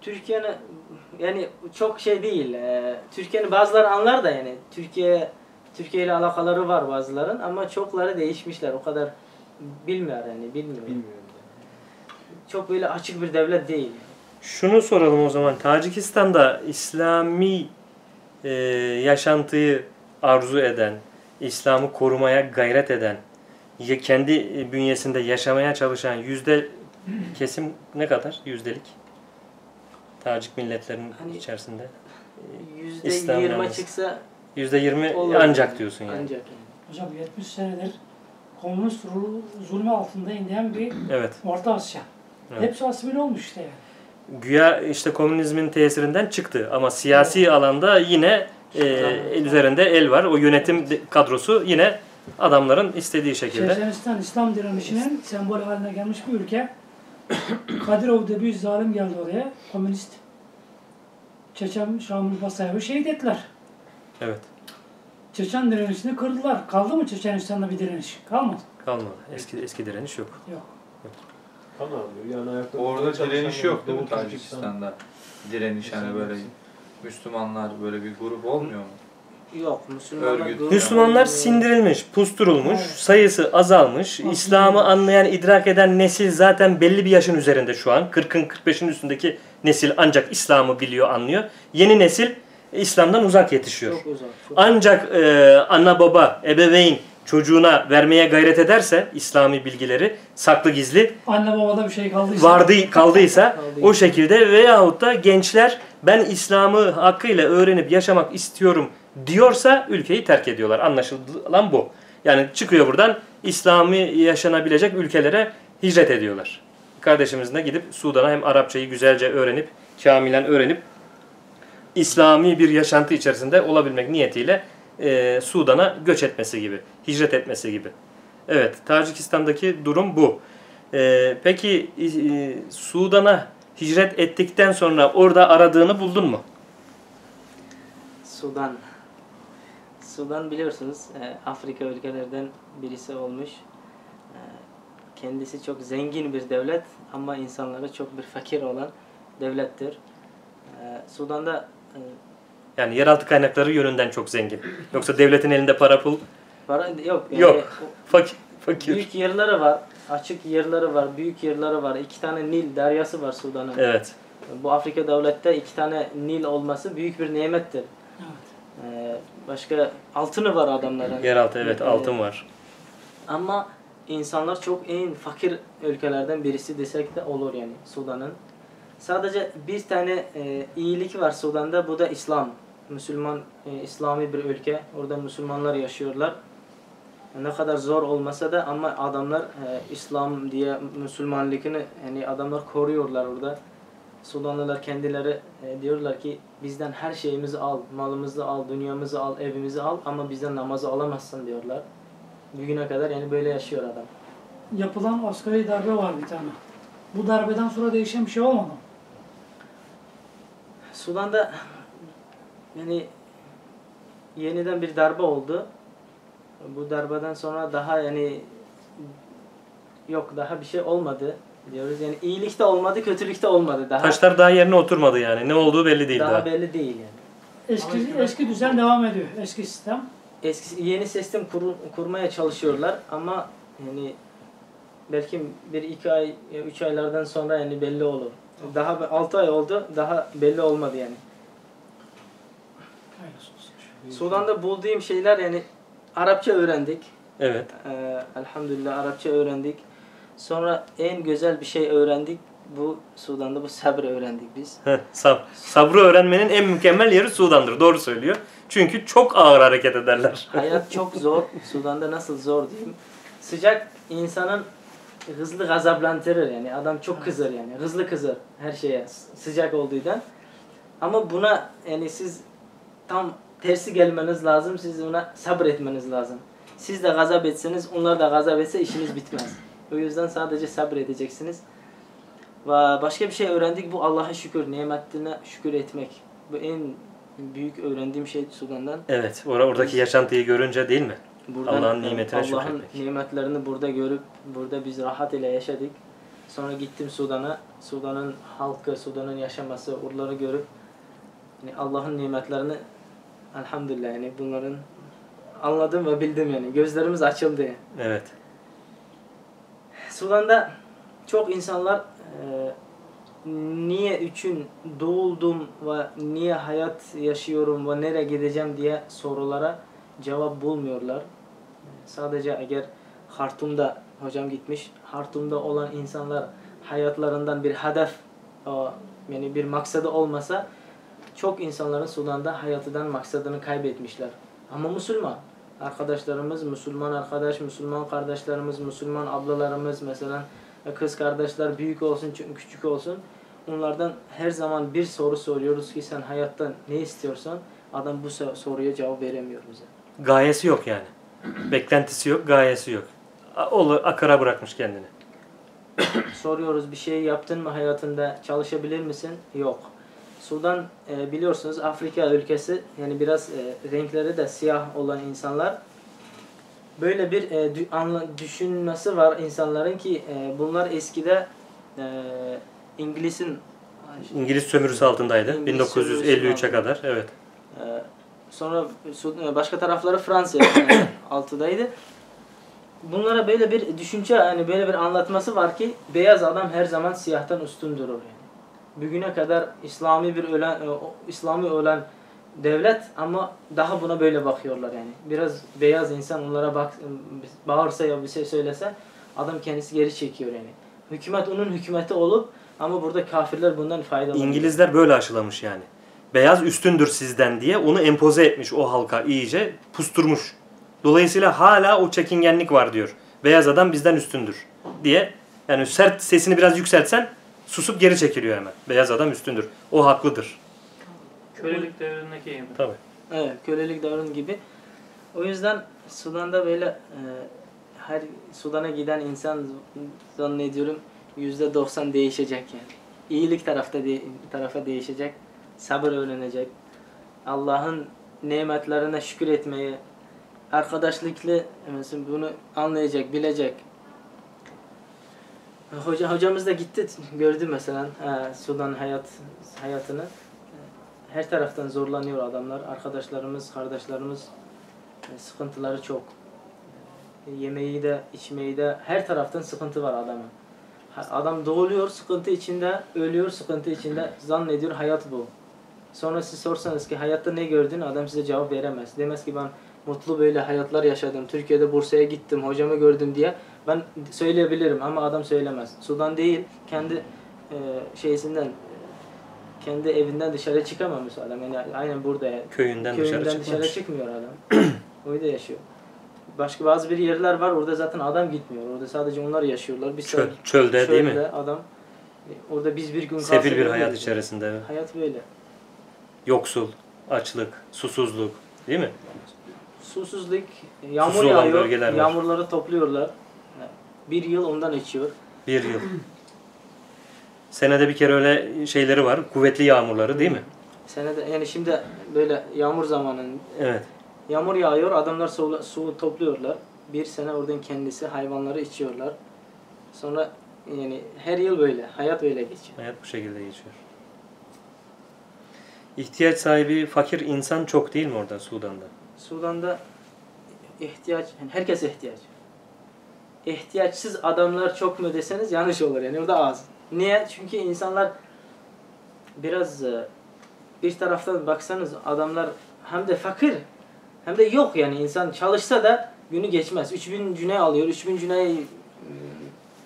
Türkiye'nin yani çok şey değil. e, Türkiye'nin bazıları anlar da yani Türkiye Türkiye ile alakaları var bazıların ama çokları değişmişler. O kadar bilmiyor yani bilmiyor. Bilmiyorum. Çok böyle açık bir devlet değil. Şunu soralım o zaman. Tacikistan'da İslami e, yaşantıyı arzu eden, İslam'ı korumaya gayret eden, ya- kendi bünyesinde yaşamaya çalışan yüzde kesim ne kadar? Yüzdelik. Tacik milletlerinin Hani- içerisinde. Yüzde İslam yirmi çıksa Yüzde yirmi ancak diyorsun yani. Ancak. Hocam 70 senedir komünist zulmü altında indiyen bir Evet. Orta Asya. Evet. Hepsi asimile olmuş işte yani. Güya işte komünizmin tesirinden çıktı ama siyasi alanda yine e, el üzerinde el var. O yönetim kadrosu yine adamların istediği şekilde. Çeçenistan İslam direnişinin sembol haline gelmiş bir ülke. Kadirov diye bir zalim geldi oraya. Komünist. Çeçen Şamil Basayev'i şehit ettiler. Evet. Çeçen direnişini kırdılar. Kaldı mı Çeçenistan'da bir direniş? Kalmadı. Kalmadı. Eski eski direniş yok. Yok. Kan alıyor. Yani ayakta Orada direniş yok değil mi. Tacikistan'da? Direniş hani böyle Müslümanlar böyle bir grup olmuyor mu? Yok Müslümanlar Örgüt. Müslümanlar sindirilmiş, pusturulmuş, Evet. sayısı azalmış. Aslında- İslam'ı anlayan, idrak eden nesil zaten belli bir yaşın üzerinde şu an. 40'ın 45'in üstündeki nesil ancak İslam'ı biliyor, anlıyor. Yeni nesil İslam'dan uzak yetişiyor. Çok uzak. Çok Ancak e, ana baba, ebeveyn çocuğuna vermeye gayret ederse İslami bilgileri saklı gizli Anne babada bir şey kaldıysa. vardı kaldıysa Kaldıysa. o şekilde veyahut da gençler ben İslam'ı hakkıyla öğrenip yaşamak istiyorum diyorsa ülkeyi terk ediyorlar. Anlaşılan bu. Yani çıkıyor buradan İslami yaşanabilecek ülkelere hicret ediyorlar. Kardeşimizin de gidip Sudan'a hem Arapçayı güzelce öğrenip, kamilen öğrenip İslami bir yaşantı içerisinde olabilmek niyetiyle e, Sudan'a göç etmesi gibi, hicret etmesi gibi. Evet, Tacikistan'daki durum bu. E, peki e, Sudan'a hicret ettikten sonra orada aradığını buldun mu? Sudan. Sudan biliyorsunuz e, Afrika ülkelerden birisi olmuş. E, Kendisi çok zengin bir devlet ama insanları çok bir fakir olan devlettir. E, Sudan'da Yani yeraltı kaynakları yönünden çok zengin. Yoksa devletin elinde para pul para yok. Yani Yok. fakir. fakir. Büyük yerleri var açık yerleri var, büyük yerleri var. İki tane Nil deryası var Sudan'ın. Evet. Bu Afrika devlette iki tane Nil olması büyük bir nimettir. Evet. Ee, başka altını var adamların. Yeraltı evet Ee, altın var. Ama insanlar çok en fakir ülkelerden birisi desek de olur yani Sudan'ın. Sadece bir tane e, iyilik var Sudan'da bu da İslam. Müslüman, e, İslami bir ülke. Orada Müslümanlar yaşıyorlar. Ne kadar zor olmasa da ama adamlar e, İslam diye Müslümanlıkını yani adamlar koruyorlar orada. Sudanlılar kendileri e, diyorlar ki bizden her şeyimizi al, malımızı al, dünyamızı al, evimizi al ama bizden namazı alamazsın diyorlar. Bugüne kadar yani böyle yaşıyor adam. Yapılan asgari darbe var bir tane. Bu darbeden sonra değişen bir şey olmadı mı? Sudan'da yani yeniden bir darbe oldu. Bu darbeden sonra daha yani yok daha bir şey olmadı diyoruz. Yani iyilik de olmadı, kötülük de olmadı. Daha Taşlar daha yerine oturmadı yani. Ne olduğu belli değil daha daha. belli değil yani. Eski eski düzen devam ediyor. Eski sistem. Eski yeni sistem kur- kurmaya çalışıyorlar ama yani belki bir iki ay, üç aylardan sonra yani belli olur. Daha altı ay oldu, daha belli olmadı yani. Sudan'da bulduğum şeyler yani Arapça öğrendik. Evet. Ee, elhamdülillah Arapça öğrendik. Sonra en güzel bir şey öğrendik. Bu Sudan'da bu sabrı öğrendik biz. Sab sabrı öğrenmenin en mükemmel yeri Sudan'dır. Doğru söylüyor. Çünkü çok ağır hareket ederler. Hayat çok zor. Sudan'da nasıl zor diyeyim. Sıcak insanın hızlı gazaplandırır yani. Adam çok kızar yani. Hızlı kızar her şeye sıcak olduğundan. Ama buna yani siz tam tersi gelmeniz lazım. Siz buna sabretmeniz lazım. Siz de gazap etseniz onlar da gazap etse işiniz bitmez. O yüzden sadece sabredeceksiniz. Ve başka bir şey öğrendik bu Allah'a şükür, nimetine şükür etmek. Bu en büyük öğrendiğim şey Sudan'dan. Evet. Or oradaki yaşantıyı görünce değil mi? Allah'ın nimetine Allah'ın şükretmek. nimetlerini burada görüp burada biz rahat ile yaşadık. Sonra gittim Sudan'a. Sudan'ın halkı, Sudan'ın yaşaması, oraları görüp yani Allah'ın nimetlerini elhamdülillah yani bunların anladım ve bildim yani. Gözlerimiz açıldı. yani. Evet. Sudan'da çok insanlar e, niye için doğuldum ve niye hayat yaşıyorum ve nereye gideceğim diye sorulara cevap bulmuyorlar. Sadece eğer Hartum'da hocam gitmiş, Hartum'da olan insanlar hayatlarından bir hedef yani bir maksadı olmasa çok insanların Sudan'da hayatından maksadını kaybetmişler. Ama Müslüman arkadaşlarımız, Müslüman arkadaş, Müslüman kardeşlerimiz, Müslüman ablalarımız mesela kız kardeşler büyük olsun küçük olsun onlardan her zaman bir soru soruyoruz ki sen hayatta ne istiyorsan adam bu so- soruya cevap veremiyor bize. Gayesi yok yani. Beklentisi yok, gayesi yok. A- Olu akara bırakmış kendini. Soruyoruz bir şey yaptın mı hayatında çalışabilir misin? Yok. Sudan e, biliyorsunuz Afrika ülkesi yani biraz e, renkleri de siyah olan insanlar böyle bir e, dü- anla, düşünmesi var insanların ki e, bunlar eskide e, İngiliz'in İngiliz sömürüsü altındaydı. İngiliz sömürüsü 1953'e altında. kadar. Evet. Ee, sonra Su- başka tarafları Fransa yani altıdaydı. Bunlara böyle bir düşünce yani böyle bir anlatması var ki beyaz adam her zaman siyahtan üstündür yani. Bugüne kadar İslami bir ölen o- İslami ölen devlet ama daha buna böyle bakıyorlar yani. Biraz beyaz insan onlara bak bağırsa ya bir şey söylese adam kendisi geri çekiyor yani. Hükümet onun hükümeti olup ama burada kafirler bundan faydalanıyor. İngilizler böyle aşılamış yani. Beyaz üstündür sizden diye onu empoze etmiş o halka iyice pusturmuş. Dolayısıyla hala o çekingenlik var diyor. Beyaz adam bizden üstündür diye. Yani sert sesini biraz yükseltsen susup geri çekiliyor hemen. Beyaz adam üstündür. O haklıdır. Kölelik devrindeki gibi. Tabii. Evet, kölelik davranı gibi. O yüzden Sudan'da böyle e, her Sudan'a giden insan zannediyorum yüzde doksan değişecek yani. İyilik tarafta de, tarafa değişecek, sabır öğrenecek, Allah'ın nimetlerine şükür etmeyi, arkadaşlıklı mesela bunu anlayacak, bilecek. Hoca, hocamız da gitti, gördü mesela e, Sudan hayat hayatını her taraftan zorlanıyor adamlar. Arkadaşlarımız, kardeşlerimiz e, sıkıntıları çok. yemeği de, içmeyi de her taraftan sıkıntı var adamın. Adam doğuluyor sıkıntı içinde, ölüyor sıkıntı içinde. Zannediyor hayat bu. Sonra siz sorsanız ki hayatta ne gördün? Adam size cevap veremez. Demez ki ben mutlu böyle hayatlar yaşadım. Türkiye'de Bursa'ya gittim, hocamı gördüm diye. Ben söyleyebilirim ama adam söylemez. Sudan değil, kendi e, şeysinden, kendi evinden dışarı çıkamamış adam. Yani aynen burada. Köyünden, Köyünden dışarı dışarı, çıkmamış. çıkmıyor adam. Öyle yaşıyor. Başka bazı bir yerler var orada zaten adam gitmiyor. Orada sadece onlar yaşıyorlar. Biz Çöl, sadece- çölde değil mi? çölde adam e, orada biz bir gün Sefil bir hayat içerisinde. Hayat böyle. Yoksul, açlık, susuzluk değil mi? Susuzluk, yağmur Susuz yağıyor, bölgeler var. yağmurları topluyorlar. Bir yıl ondan içiyor. Bir yıl. Senede bir kere öyle şeyleri var. Kuvvetli yağmurları değil mi? Senede yani şimdi böyle yağmur zamanı Evet. yağmur yağıyor, adamlar su, su topluyorlar. Bir sene oradan kendisi hayvanları içiyorlar. Sonra yani her yıl böyle, hayat böyle geçiyor. Hayat bu şekilde geçiyor. İhtiyaç sahibi fakir insan çok değil mi orada Sudan'da? Sudan'da ihtiyaç, yani herkes ihtiyaç. İhtiyaçsız adamlar çok mu deseniz yanlış olur yani orada az. Niye? Çünkü insanlar biraz e, bir taraftan baksanız adamlar hem de fakir hem de yok yani insan çalışsa da günü geçmez. 3000 cüney alıyor. 3000 cüney e,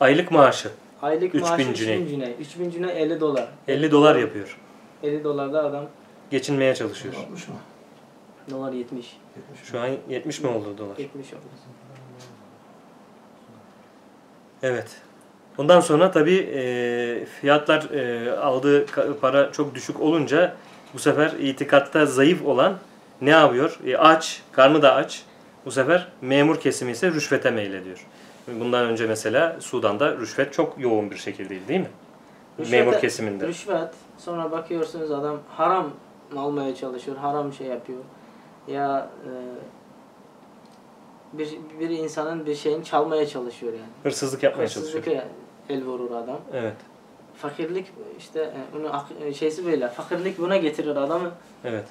Aylık maaşı aylık 3000 maaşı 3000 cüney. cüney. 3000 cüney 50 dolar. 50 dolar yapıyor. 50 dolarda adam Geçinmeye çalışıyor. 60 mı? dolar 70. Şu an 70 mi oldu dolar? 70 oldu. Evet. Ondan sonra tabii e, fiyatlar e, aldığı para çok düşük olunca bu sefer itikatta zayıf olan ne yapıyor? E, aç, karnı da aç. Bu sefer memur kesimi ise rüşvete meylediyor. Bundan önce mesela Sudan'da rüşvet çok yoğun bir şekildeydi değil mi? memur Rüşvete- kesiminde. Rüşvet. Sonra bakıyorsunuz adam haram almaya çalışıyor. Haram şey yapıyor. Ya e, bir, bir insanın bir şeyini çalmaya çalışıyor yani. Hırsızlık yapmaya çalışıyor. Hırsızlıka el vurur adam. Evet. Fakirlik işte e, onu e, şeysi böyle. Fakirlik buna getirir adamı. Evet.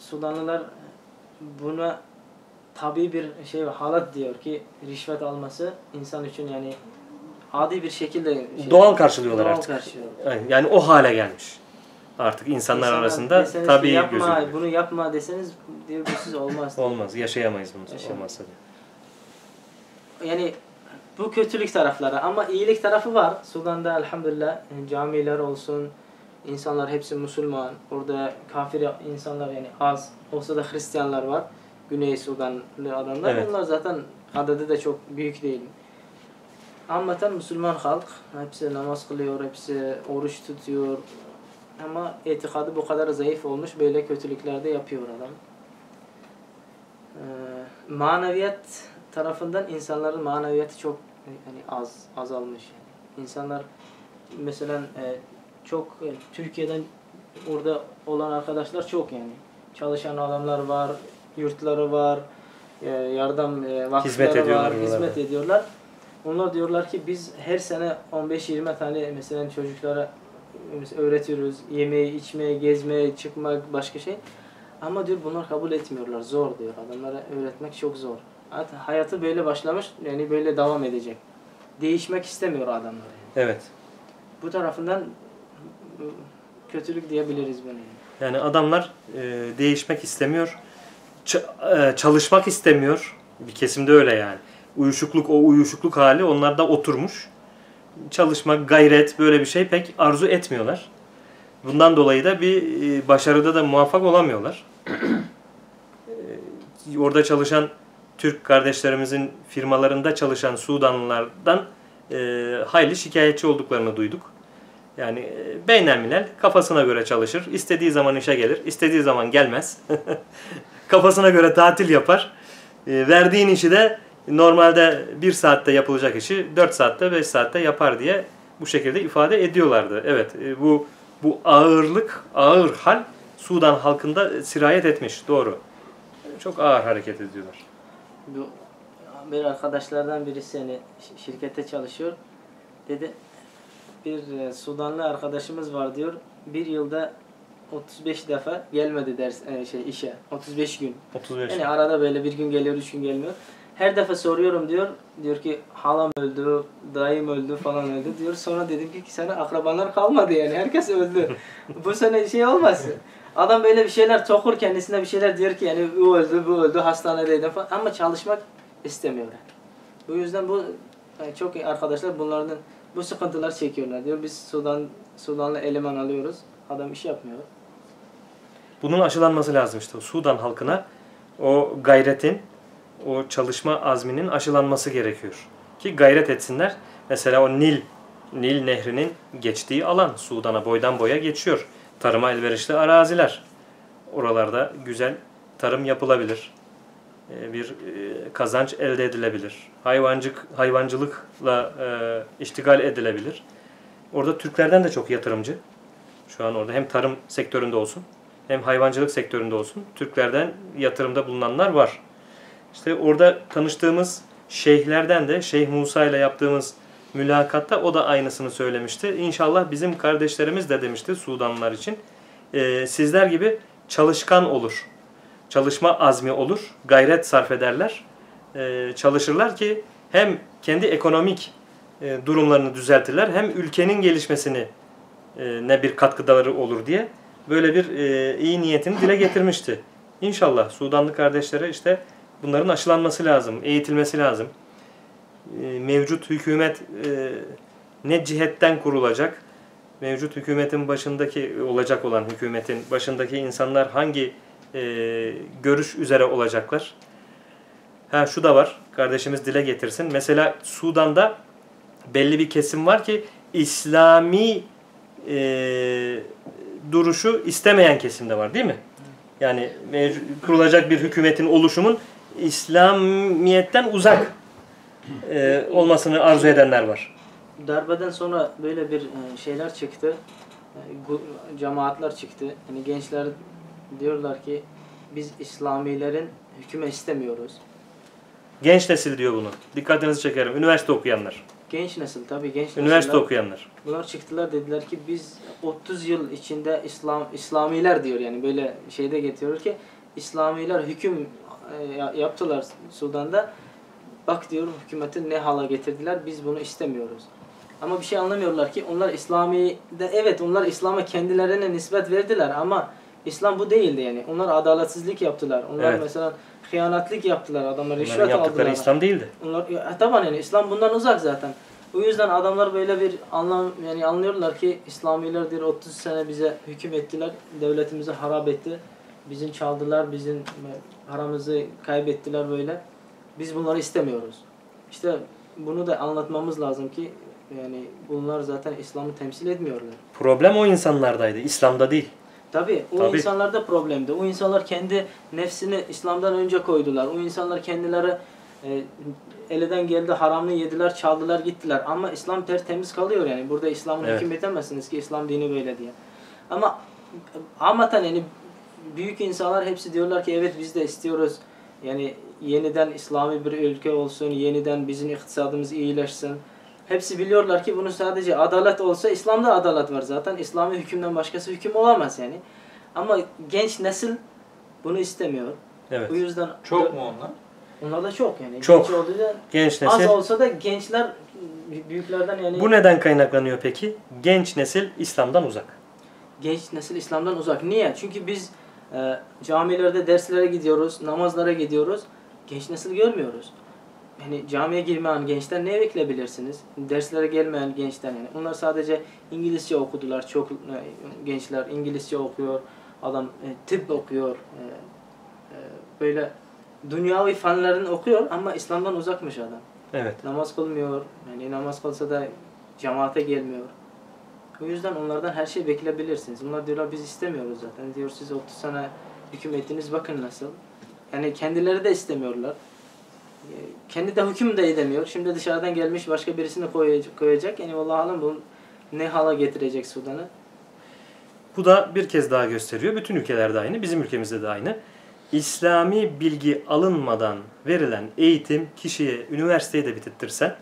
Sudanlılar buna tabi bir şey halat diyor ki rüşvet alması insan için yani adi bir şekilde şey, Doğal karşılıyorlar doğal artık. karşılıyorlar. Yani o hale gelmiş. Artık insanlar İnsanlar arasında tabii yapma, gözüküyor. bunu yapma deseniz siz olmaz. Olmaz. Yaşayamayız bunu. Yaşayamayız. Olmazsa yani bu kötülük tarafları ama iyilik tarafı var. Sudan'da elhamdülillah camiler olsun, insanlar hepsi Müslüman. Orada kafir insanlar yani az. Olsa da Hristiyanlar var. Güney Sudanlı adamlar. Evet. Onlar zaten adedi de çok büyük değil. Ammaten Müslüman halk. Hepsi namaz kılıyor, hepsi oruç tutuyor. Ama itikadı bu kadar zayıf olmuş. Böyle kötülüklerde yapıyor adam. Ee, maneviyat tarafından insanların maneviyatı çok yani az azalmış. Yani. İnsanlar mesela e, çok e, Türkiye'den orada olan arkadaşlar çok yani. Çalışan adamlar var, yurtları var, e, yardım e, vakıfları Hizmet ediyorlar var, hizmet ediyorlar. Onlar diyorlar ki biz her sene 15-20 tane mesela çocuklara mesela öğretiyoruz. Yemeği, içmeyi, gezmeyi, çıkmak, başka şey. Ama diyor bunlar kabul etmiyorlar. Zor diyor. Adamlara öğretmek çok zor. Hatta hayatı böyle başlamış yani böyle devam edecek. Değişmek istemiyor adamlar. Evet. Bu tarafından ı, kötülük diyebiliriz bunu. yani. Yani adamlar e, değişmek istemiyor. Ç- e, çalışmak istemiyor. Bir kesimde öyle yani. Uyuşukluk, o uyuşukluk hali onlarda oturmuş. Çalışmak, gayret böyle bir şey pek arzu etmiyorlar. Bundan dolayı da bir e, başarıda da muvaffak olamıyorlar. E, Orada çalışan Türk kardeşlerimizin firmalarında çalışan Sudanlılardan e, hayli şikayetçi olduklarını duyduk. Yani e, kafasına göre çalışır. İstediği zaman işe gelir. istediği zaman gelmez. kafasına göre tatil yapar. E, verdiğin işi de normalde bir saatte yapılacak işi 4 saatte 5 saatte yapar diye bu şekilde ifade ediyorlardı. Evet e, bu bu ağırlık, ağır hal Sudan halkında sirayet etmiş. Doğru. Çok ağır hareket ediyorlar. Bu bir arkadaşlardan birisi yani şi- şirkette çalışıyor. Dedi bir e, Sudanlı arkadaşımız var diyor. Bir yılda 35 defa gelmedi ders e, şey işe. 35 gün. 35. Yani arada böyle bir gün geliyor, üç gün gelmiyor. Her defa soruyorum diyor. Diyor ki halam öldü, dayım öldü falan öldü diyor. Sonra dedim ki sana akrabalar kalmadı yani. Herkes öldü. bu sene şey olmaz. Adam böyle bir şeyler tokur kendisine bir şeyler diyor ki yani o öldü, bu öldü, hastanedeydim falan. Ama çalışmak istemiyorlar. Bu yüzden bu yani çok arkadaşlar bunlardan bu sıkıntılar çekiyorlar diyor. Biz Sudan Sudanlı eleman alıyoruz. Adam iş yapmıyor. Bunun aşılanması lazım işte. Sudan halkına o gayretin, o çalışma azminin aşılanması gerekiyor. Ki gayret etsinler. Mesela o Nil, Nil nehrinin geçtiği alan Sudan'a boydan boya geçiyor. Tarıma elverişli araziler. Oralarda güzel tarım yapılabilir. Ee, Bir e, kazanç elde edilebilir. Hayvancık, hayvancılıkla e, iştigal edilebilir. Orada Türklerden de çok yatırımcı. Şu an orada hem tarım sektöründe olsun hem hayvancılık sektöründe olsun Türklerden yatırımda bulunanlar var. İşte orada tanıştığımız şeyhlerden de Şeyh Musa ile yaptığımız mülakatta o da aynısını söylemişti. İnşallah bizim kardeşlerimiz de demişti Sudanlılar için. "Ee, sizler gibi çalışkan olur. Çalışma azmi olur. Gayret sarf ederler. Ee, çalışırlar ki hem kendi ekonomik e, durumlarını düzeltirler hem ülkenin gelişmesini e, ne bir katkıları olur diye böyle bir e, iyi niyetini dile getirmişti. İnşallah Sudanlı kardeşlere işte bunların aşılanması lazım, eğitilmesi lazım. E, mevcut hükümet e, ne cihetten kurulacak, mevcut hükümetin başındaki olacak olan hükümetin başındaki insanlar hangi e, görüş üzere olacaklar? Ha şu da var, kardeşimiz dile getirsin. Mesela Sudan'da belli bir kesim var ki İslami e, duruşu istemeyen kesimde var değil mi? Yani kurulacak bir hükümetin oluşumun İslamiyetten uzak e, olmasını arzu edenler var. Darbeden sonra böyle bir e, şeyler çıktı. E, Cemaatler çıktı. Hani gençler diyorlar ki biz İslamilerin hüküme istemiyoruz. Genç nesil diyor bunu. Dikkatinizi çekerim. Üniversite okuyanlar. Genç nesil tabii genç Üniversite nesiller- okuyanlar. Bunlar çıktılar dediler ki biz 30 yıl içinde İslam İslamiler diyor yani böyle şeyde getiriyor ki İslamiler hüküm e, ya- yaptılar Sudan'da. Bak diyor hükümeti ne hala getirdiler biz bunu istemiyoruz. Ama bir şey anlamıyorlar ki onlar İslami'de evet onlar İslam'a kendilerine nispet verdiler ama İslam bu değildi yani. Onlar adaletsizlik yaptılar. Onlar Evet. mesela hıyanatlık yaptılar. Adamlar rüşvet yaptıkları aldılar. İslam değildi. Onlar ya, tamam yani İslam bundan uzak zaten. O yüzden adamlar böyle bir anlam yani anlıyorlar ki İslamiler diyor 30 sene bize hüküm ettiler. Devletimizi harap etti. Bizim çaldılar, bizim e, paramızı kaybettiler böyle. Biz bunları istemiyoruz. İşte bunu da anlatmamız lazım ki yani bunlar zaten İslam'ı temsil etmiyorlar. Problem o insanlardaydı. İslam'da değil. Tabii o Tabii. insanlarda problemdi. O insanlar kendi nefsini İslam'dan önce koydular. O insanlar kendileri e, elden geldi haramını yediler, çaldılar, gittiler. Ama İslam tertemiz kalıyor yani. Burada İslam'ı Evet. hüküm edemezsiniz ki İslam dini böyle diye. Ama amaten yani büyük insanlar hepsi diyorlar ki evet biz de istiyoruz. Yani yeniden İslami bir ülke olsun, yeniden bizim iktisadımız iyileşsin. Hepsi biliyorlar ki bunu sadece adalet olsa İslam'da adalet var zaten. İslami hükümden başkası hüküm olamaz yani. Ama genç nesil bunu istemiyor. Evet. Bu yüzden Çok mu onlar? Onlar da çok yani. Çok. Genç olduğu da Genç az nesil. olsa da gençler büyüklerden yani Bu neden kaynaklanıyor peki? Genç nesil İslam'dan uzak. genç nesil İslam'dan uzak. Niye? Çünkü biz e, camilerde derslere gidiyoruz, namazlara gidiyoruz. Genç nesil görmüyoruz. Yani camiye girmeyen gençten ne bekleyebilirsiniz? Derslere gelmeyen gençten yani. Onlar sadece İngilizce okudular. Çok e, gençler İngilizce okuyor. Adam e, tıp okuyor. E, e, böyle dünyavi fenlerini okuyor ama İslam'dan uzakmış adam. Evet. Namaz kılmıyor. Yani namaz kılsa da cemaate gelmiyor. O yüzden onlardan her şey bekleyebilirsiniz. Onlar diyorlar biz istemiyoruz zaten. Diyor siz 30 sene hüküm ettiniz bakın nasıl. Yani kendileri de istemiyorlar. Ee, Kendi de hüküm de edemiyor. Şimdi dışarıdan gelmiş başka birisini koyacak. Yani vallahi alem bu ne hala getirecek Sudan'ı. Bu da bir kez daha gösteriyor. Bütün ülkelerde aynı, bizim ülkemizde de aynı. İslami bilgi alınmadan verilen eğitim kişiye üniversiteyi de bitirtirsen,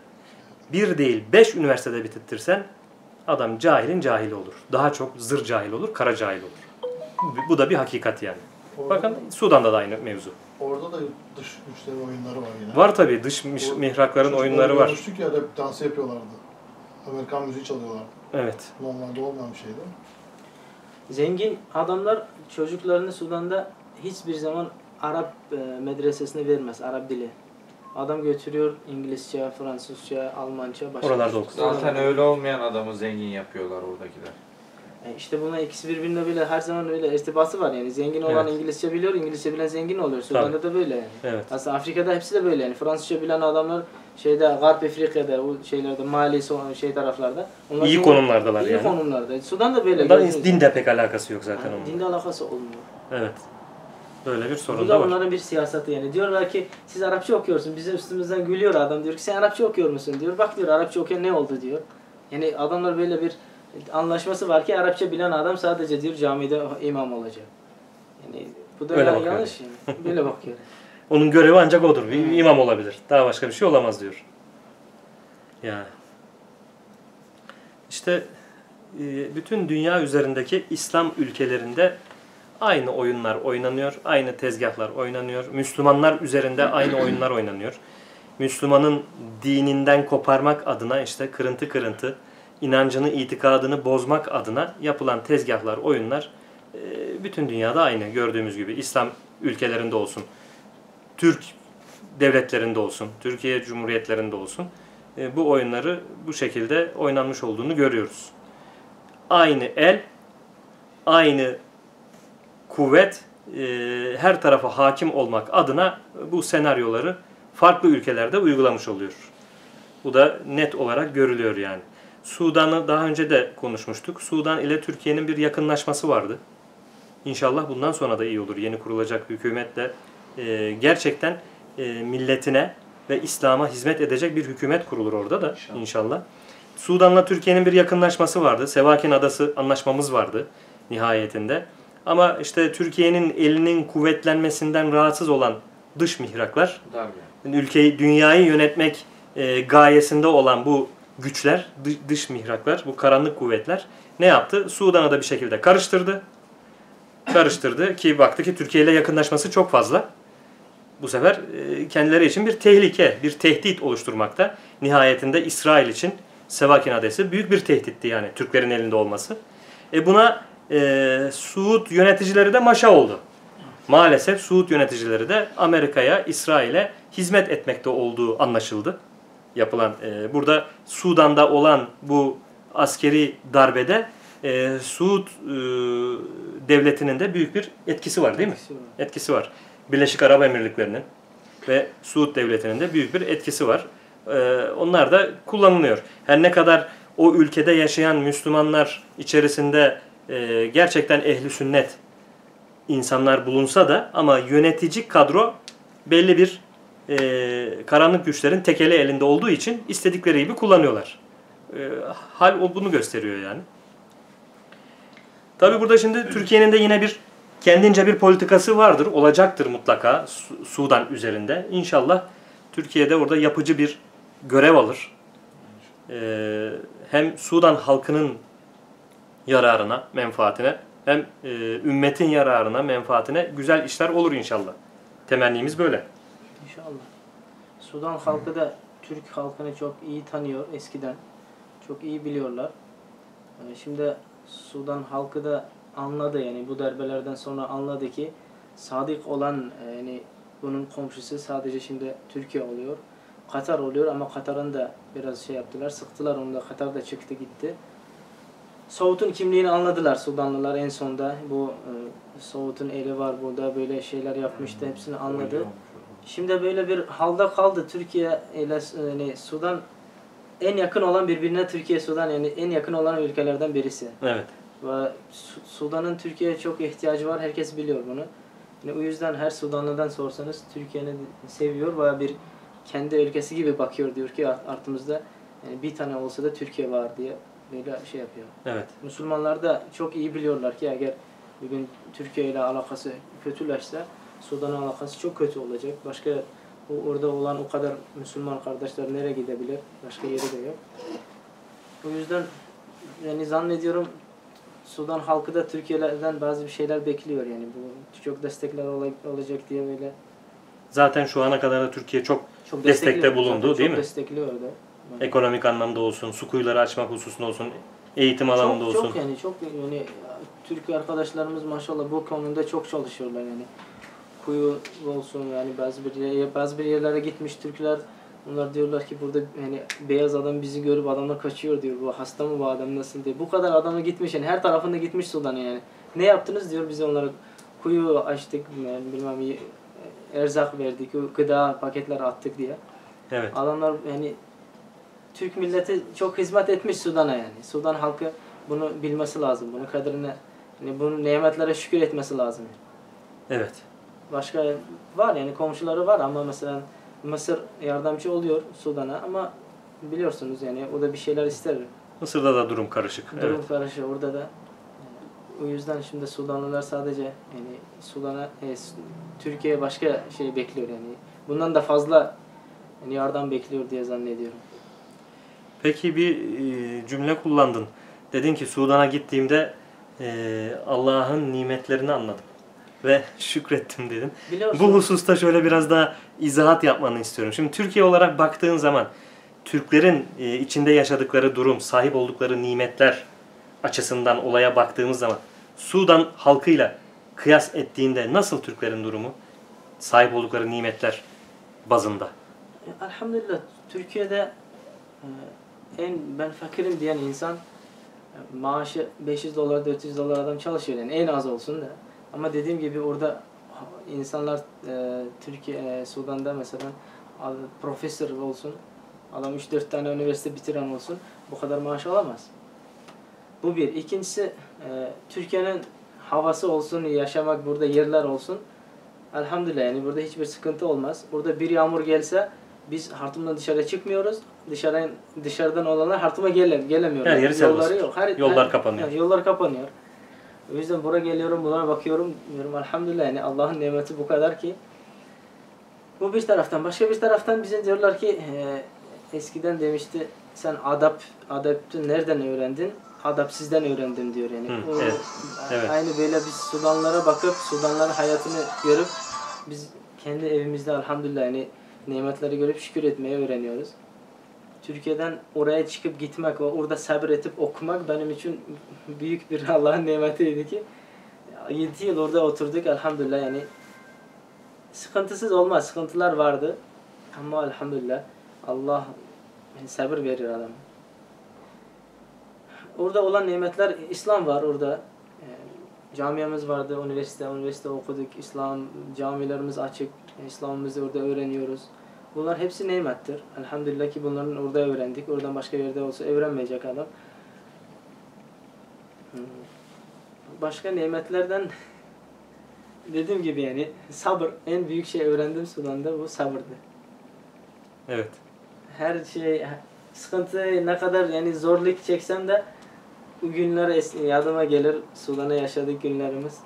bir değil beş üniversitede bitirtirsen adam cahilin cahili olur. Daha çok zır cahil olur, kara cahil olur. Bu, da bir hakikat yani. Orada, Bakın Sudan'da da aynı mevzu. orada da dış güçleri oyunları var yine. Var tabii dış miş- O mihrakların oyunları var. Görmüştük ya rap dansı yapıyorlardı. Amerikan müziği çalıyorlardı. Evet. Normalde olmayan bir şeydi. Zengin adamlar çocuklarını Sudan'da hiçbir zaman Arap e, medresesine vermez, Arap dili. Adam götürüyor İngilizce, Fransızca, Almanca, başka Oralarda okusun. Zaten öyle olmayan adamı zengin yapıyorlar oradakiler. E işte buna ikisi birbirine böyle her zaman öyle irtibatı var yani. Zengin olan Evet. İngilizce biliyor, İngilizce bilen zengin oluyor. Sudan'da da böyle yani. Evet. Aslında Afrika'da hepsi de böyle yani. Fransızca bilen adamlar şeyde Garp Afrika'da, o şeylerde, Mali son- şey taraflarda. Onlar İyi çok- konumlardalar iyi yani. konumlarda. Sudan'da böyle. Onların gördünüz. dinde pek alakası yok zaten Yani onun. Dinde alakası olmuyor. Evet. Böyle bir Bu sorun da da var. onların bir siyaseti yani. Diyorlar ki siz Arapça okuyorsun. Bize üstümüzden gülüyor adam. Diyor ki sen Arapça okuyor musun? Diyor. Bak diyor Arapça okuyan ne oldu diyor. Yani adamlar böyle bir anlaşması var ki Arapça bilen adam sadece diyor camide imam olacak. Yani bu da Öyle yanlış yani. Böyle bakıyor. Onun görevi ancak odur. Bir imam olabilir. Daha başka bir şey olamaz diyor. Ya. İşte e, bütün dünya üzerindeki İslam ülkelerinde aynı oyunlar oynanıyor, aynı tezgahlar oynanıyor. Müslümanlar üzerinde aynı oyunlar oynanıyor. Müslümanın dininden koparmak adına işte kırıntı kırıntı inancını, itikadını bozmak adına yapılan tezgahlar, oyunlar e, bütün dünyada aynı gördüğümüz gibi İslam ülkelerinde olsun. Türk devletlerinde olsun, Türkiye Cumhuriyetlerinde olsun e, bu oyunları bu şekilde oynanmış olduğunu görüyoruz. Aynı el, aynı kuvvet e, her tarafa hakim olmak adına bu senaryoları farklı ülkelerde uygulamış oluyor. Bu da net olarak görülüyor yani. Sudan'ı daha önce de konuşmuştuk. Sudan ile Türkiye'nin bir yakınlaşması vardı. İnşallah bundan sonra da iyi olur. Yeni kurulacak hükümet de e, gerçekten e, milletine ve İslam'a hizmet edecek bir hükümet kurulur orada da İnşallah. inşallah. Sudan'la Türkiye'nin bir yakınlaşması vardı. Sevakin Adası anlaşmamız vardı nihayetinde. Ama işte Türkiye'nin elinin kuvvetlenmesinden rahatsız olan dış mihraklar, Darbe. ülkeyi, dünyayı yönetmek e, gayesinde olan bu güçler, dı- dış mihraklar, bu karanlık kuvvetler ne yaptı? Sudan'a da bir şekilde karıştırdı. Karıştırdı ki baktı ki Türkiye ile yakınlaşması çok fazla. Bu sefer e, kendileri için bir tehlike, bir tehdit oluşturmakta. Nihayetinde İsrail için Sevakin Adası büyük bir tehditti yani Türklerin elinde olması. E buna e, Suud yöneticileri de maşa oldu. Maalesef Suud yöneticileri de Amerika'ya, İsrail'e hizmet etmekte olduğu anlaşıldı. Yapılan e, burada Sudan'da olan bu askeri darbede e, Suud e, devletinin de büyük bir etkisi var değil mi? Etkisi var. Etkisi var. Birleşik Arap Emirlikleri'nin ve Suud devletinin de büyük bir etkisi var. E, onlar da kullanılıyor. Her ne kadar o ülkede yaşayan Müslümanlar içerisinde e, gerçekten ehli sünnet insanlar bulunsa da ama yönetici kadro belli bir e, karanlık güçlerin tekeli elinde olduğu için istedikleri gibi kullanıyorlar. E, hal o bunu gösteriyor yani. Tabi burada şimdi Türkiye'nin de yine bir kendince bir politikası vardır, olacaktır mutlaka Su- Sudan üzerinde. İnşallah Türkiye'de orada yapıcı bir görev alır. E, hem Sudan halkının yararına, menfaatine hem e, ümmetin yararına, menfaatine güzel işler olur inşallah. Temennimiz böyle. İnşallah. Sudan halkı da Türk halkını çok iyi tanıyor eskiden. Çok iyi biliyorlar. Ee, Şimdi Sudan halkı da anladı yani bu darbelerden sonra anladı ki sadık olan e, yani bunun komşusu sadece şimdi Türkiye oluyor. Katar oluyor ama Katar'ın da biraz şey yaptılar, sıktılar onu da Katar da çıktı gitti. Soğut'un kimliğini anladılar Sudanlılar en sonda. Bu e, Soğut'un eli var burada böyle şeyler yapmıştı hepsini anladı. Şimdi böyle bir halda kaldı Türkiye ile yani Sudan en yakın olan birbirine Türkiye Sudan yani en yakın olan ülkelerden birisi. Evet. Ve Su- Sudan'ın Türkiye'ye çok ihtiyacı var. Herkes biliyor bunu. Yani o yüzden her Sudanlı'dan sorsanız Türkiye'ni seviyor veya bir kendi ülkesi gibi bakıyor diyor ki art- artımızda yani bir tane olsa da Türkiye var diye böyle şey yapıyor. Evet. Müslümanlar da çok iyi biliyorlar ki eğer bugün Türkiye ile alakası kötüleşse Sudan'ın alakası çok kötü olacak. Başka o orada olan o kadar Müslüman kardeşler nereye gidebilir? Başka yeri de yok. O yüzden yani zannediyorum Sudan halkı da Türkiye'den bazı bir şeyler bekliyor yani bu çok destekler olacak diye böyle Zaten şu ana kadar da Türkiye çok çok Destekte destekliyor. bulundu, Zaten değil çok mi? destekliyordu. Yani ekonomik anlamda olsun, su kuyuları açmak hususunda olsun, eğitim alanında çok, olsun. Çok yani çok yani Türk arkadaşlarımız maşallah bu konuda çok çalışıyorlar yani. Kuyu olsun yani bazı bir yere- bazı bir yerlere gitmiş Türkler Bunlar diyorlar ki burada yani beyaz adam bizi görüp adamlar kaçıyor diyor. Bu hasta mı bu adam nasıl diye. Bu kadar adamı gitmiş yani her tarafında gitmiş Sudan'a yani. Ne yaptınız diyor biz onlara kuyu açtık yani bilmem y- erzak verdik, gıda paketler attık diye. Evet. Adamlar yani Türk milleti çok hizmet etmiş Sudan'a yani. Sudan halkı bunu bilmesi lazım. Bunun kadrine, yani bunun nimetlere şükür etmesi lazım. Evet. Başka var yani komşuları var ama mesela Mısır yardımcı oluyor Sudan'a ama biliyorsunuz yani o da bir şeyler ister. Mısır'da da durum karışık. Durum Evet. karışıyor orada da. Yani o yüzden şimdi Sudanlılar sadece yani Sudan'a e, Türkiye başka şey bekliyor yani. Bundan da fazla yani yardım bekliyor diye zannediyorum. Peki bir e, cümle kullandın. Dedin ki Sudan'a gittiğimde e, Allah'ın nimetlerini anladım ve şükrettim dedin. Biliyorsunuz. Bu hususta şöyle biraz daha izahat yapmanı istiyorum. Şimdi Türkiye olarak baktığın zaman Türklerin e, içinde yaşadıkları durum, sahip oldukları nimetler açısından olaya baktığımız zaman Sudan halkıyla kıyas ettiğinde nasıl Türklerin durumu? Sahip oldukları nimetler bazında. Elhamdülillah Türkiye'de en ben fakirim diyen insan e, maaşı 500 dolar 400 dolar adam çalışıyor yani en az olsun da. Ama dediğim gibi orada insanlar e, Türkiye e, Sudan'da mesela profesör olsun adam 3-4 tane üniversite bitiren olsun bu kadar maaş alamaz. Bu bir. İkincisi e, Türkiye'nin havası olsun, yaşamak burada yerler olsun. Elhamdülillah yani burada hiçbir sıkıntı olmaz. Burada bir yağmur gelse biz Hartum'dan dışarı çıkmıyoruz. Dışarıdan dışarıdan olanlar Hartum'a gele, gelemiyorlar. Her yeri serbest. Yolları yok. Her, Yollar her- kapanıyor. Yani yollar kapanıyor. O yüzden buraya geliyorum, bunlara bakıyorum. Diyorum elhamdülillah yani Allah'ın nimeti bu kadar ki. Bu bir taraftan. Başka bir taraftan bize diyorlar ki e, eskiden demişti sen adap, adaptı nereden öğrendin? Adap sizden öğrendim diyor yani. Hı, O- evet, evet. Aynı böyle biz Sudanlara bakıp Sudanların hayatını görüp biz kendi evimizde elhamdülillah yani nimetleri görüp şükür etmeyi öğreniyoruz. Türkiye'den oraya çıkıp gitmek ve orada sabretip okumak benim için büyük bir Allah'ın nimetiydi ki 7 yıl orada oturduk elhamdülillah yani sıkıntısız olmaz. Sıkıntılar vardı. Ama elhamdülillah Allah sabır verir adam. Orada olan nimetler İslam var orada. Ee, Camiyemiz vardı, üniversite, üniversite okuduk. İslam camilerimiz açık. İslam'ımızı orada öğreniyoruz. Bunlar hepsi nimettir. Elhamdülillah ki bunların orada öğrendik. Oradan başka yerde olsa öğrenmeyecek adam. Hmm. Başka nimetlerden dediğim gibi yani sabır en büyük şey öğrendim Sudan'da bu sabırdı. Evet. Her şey sıkıntı ne kadar yani zorluk çeksem de bu günler yadıma gelir. Sudan'a yaşadık günlerimiz.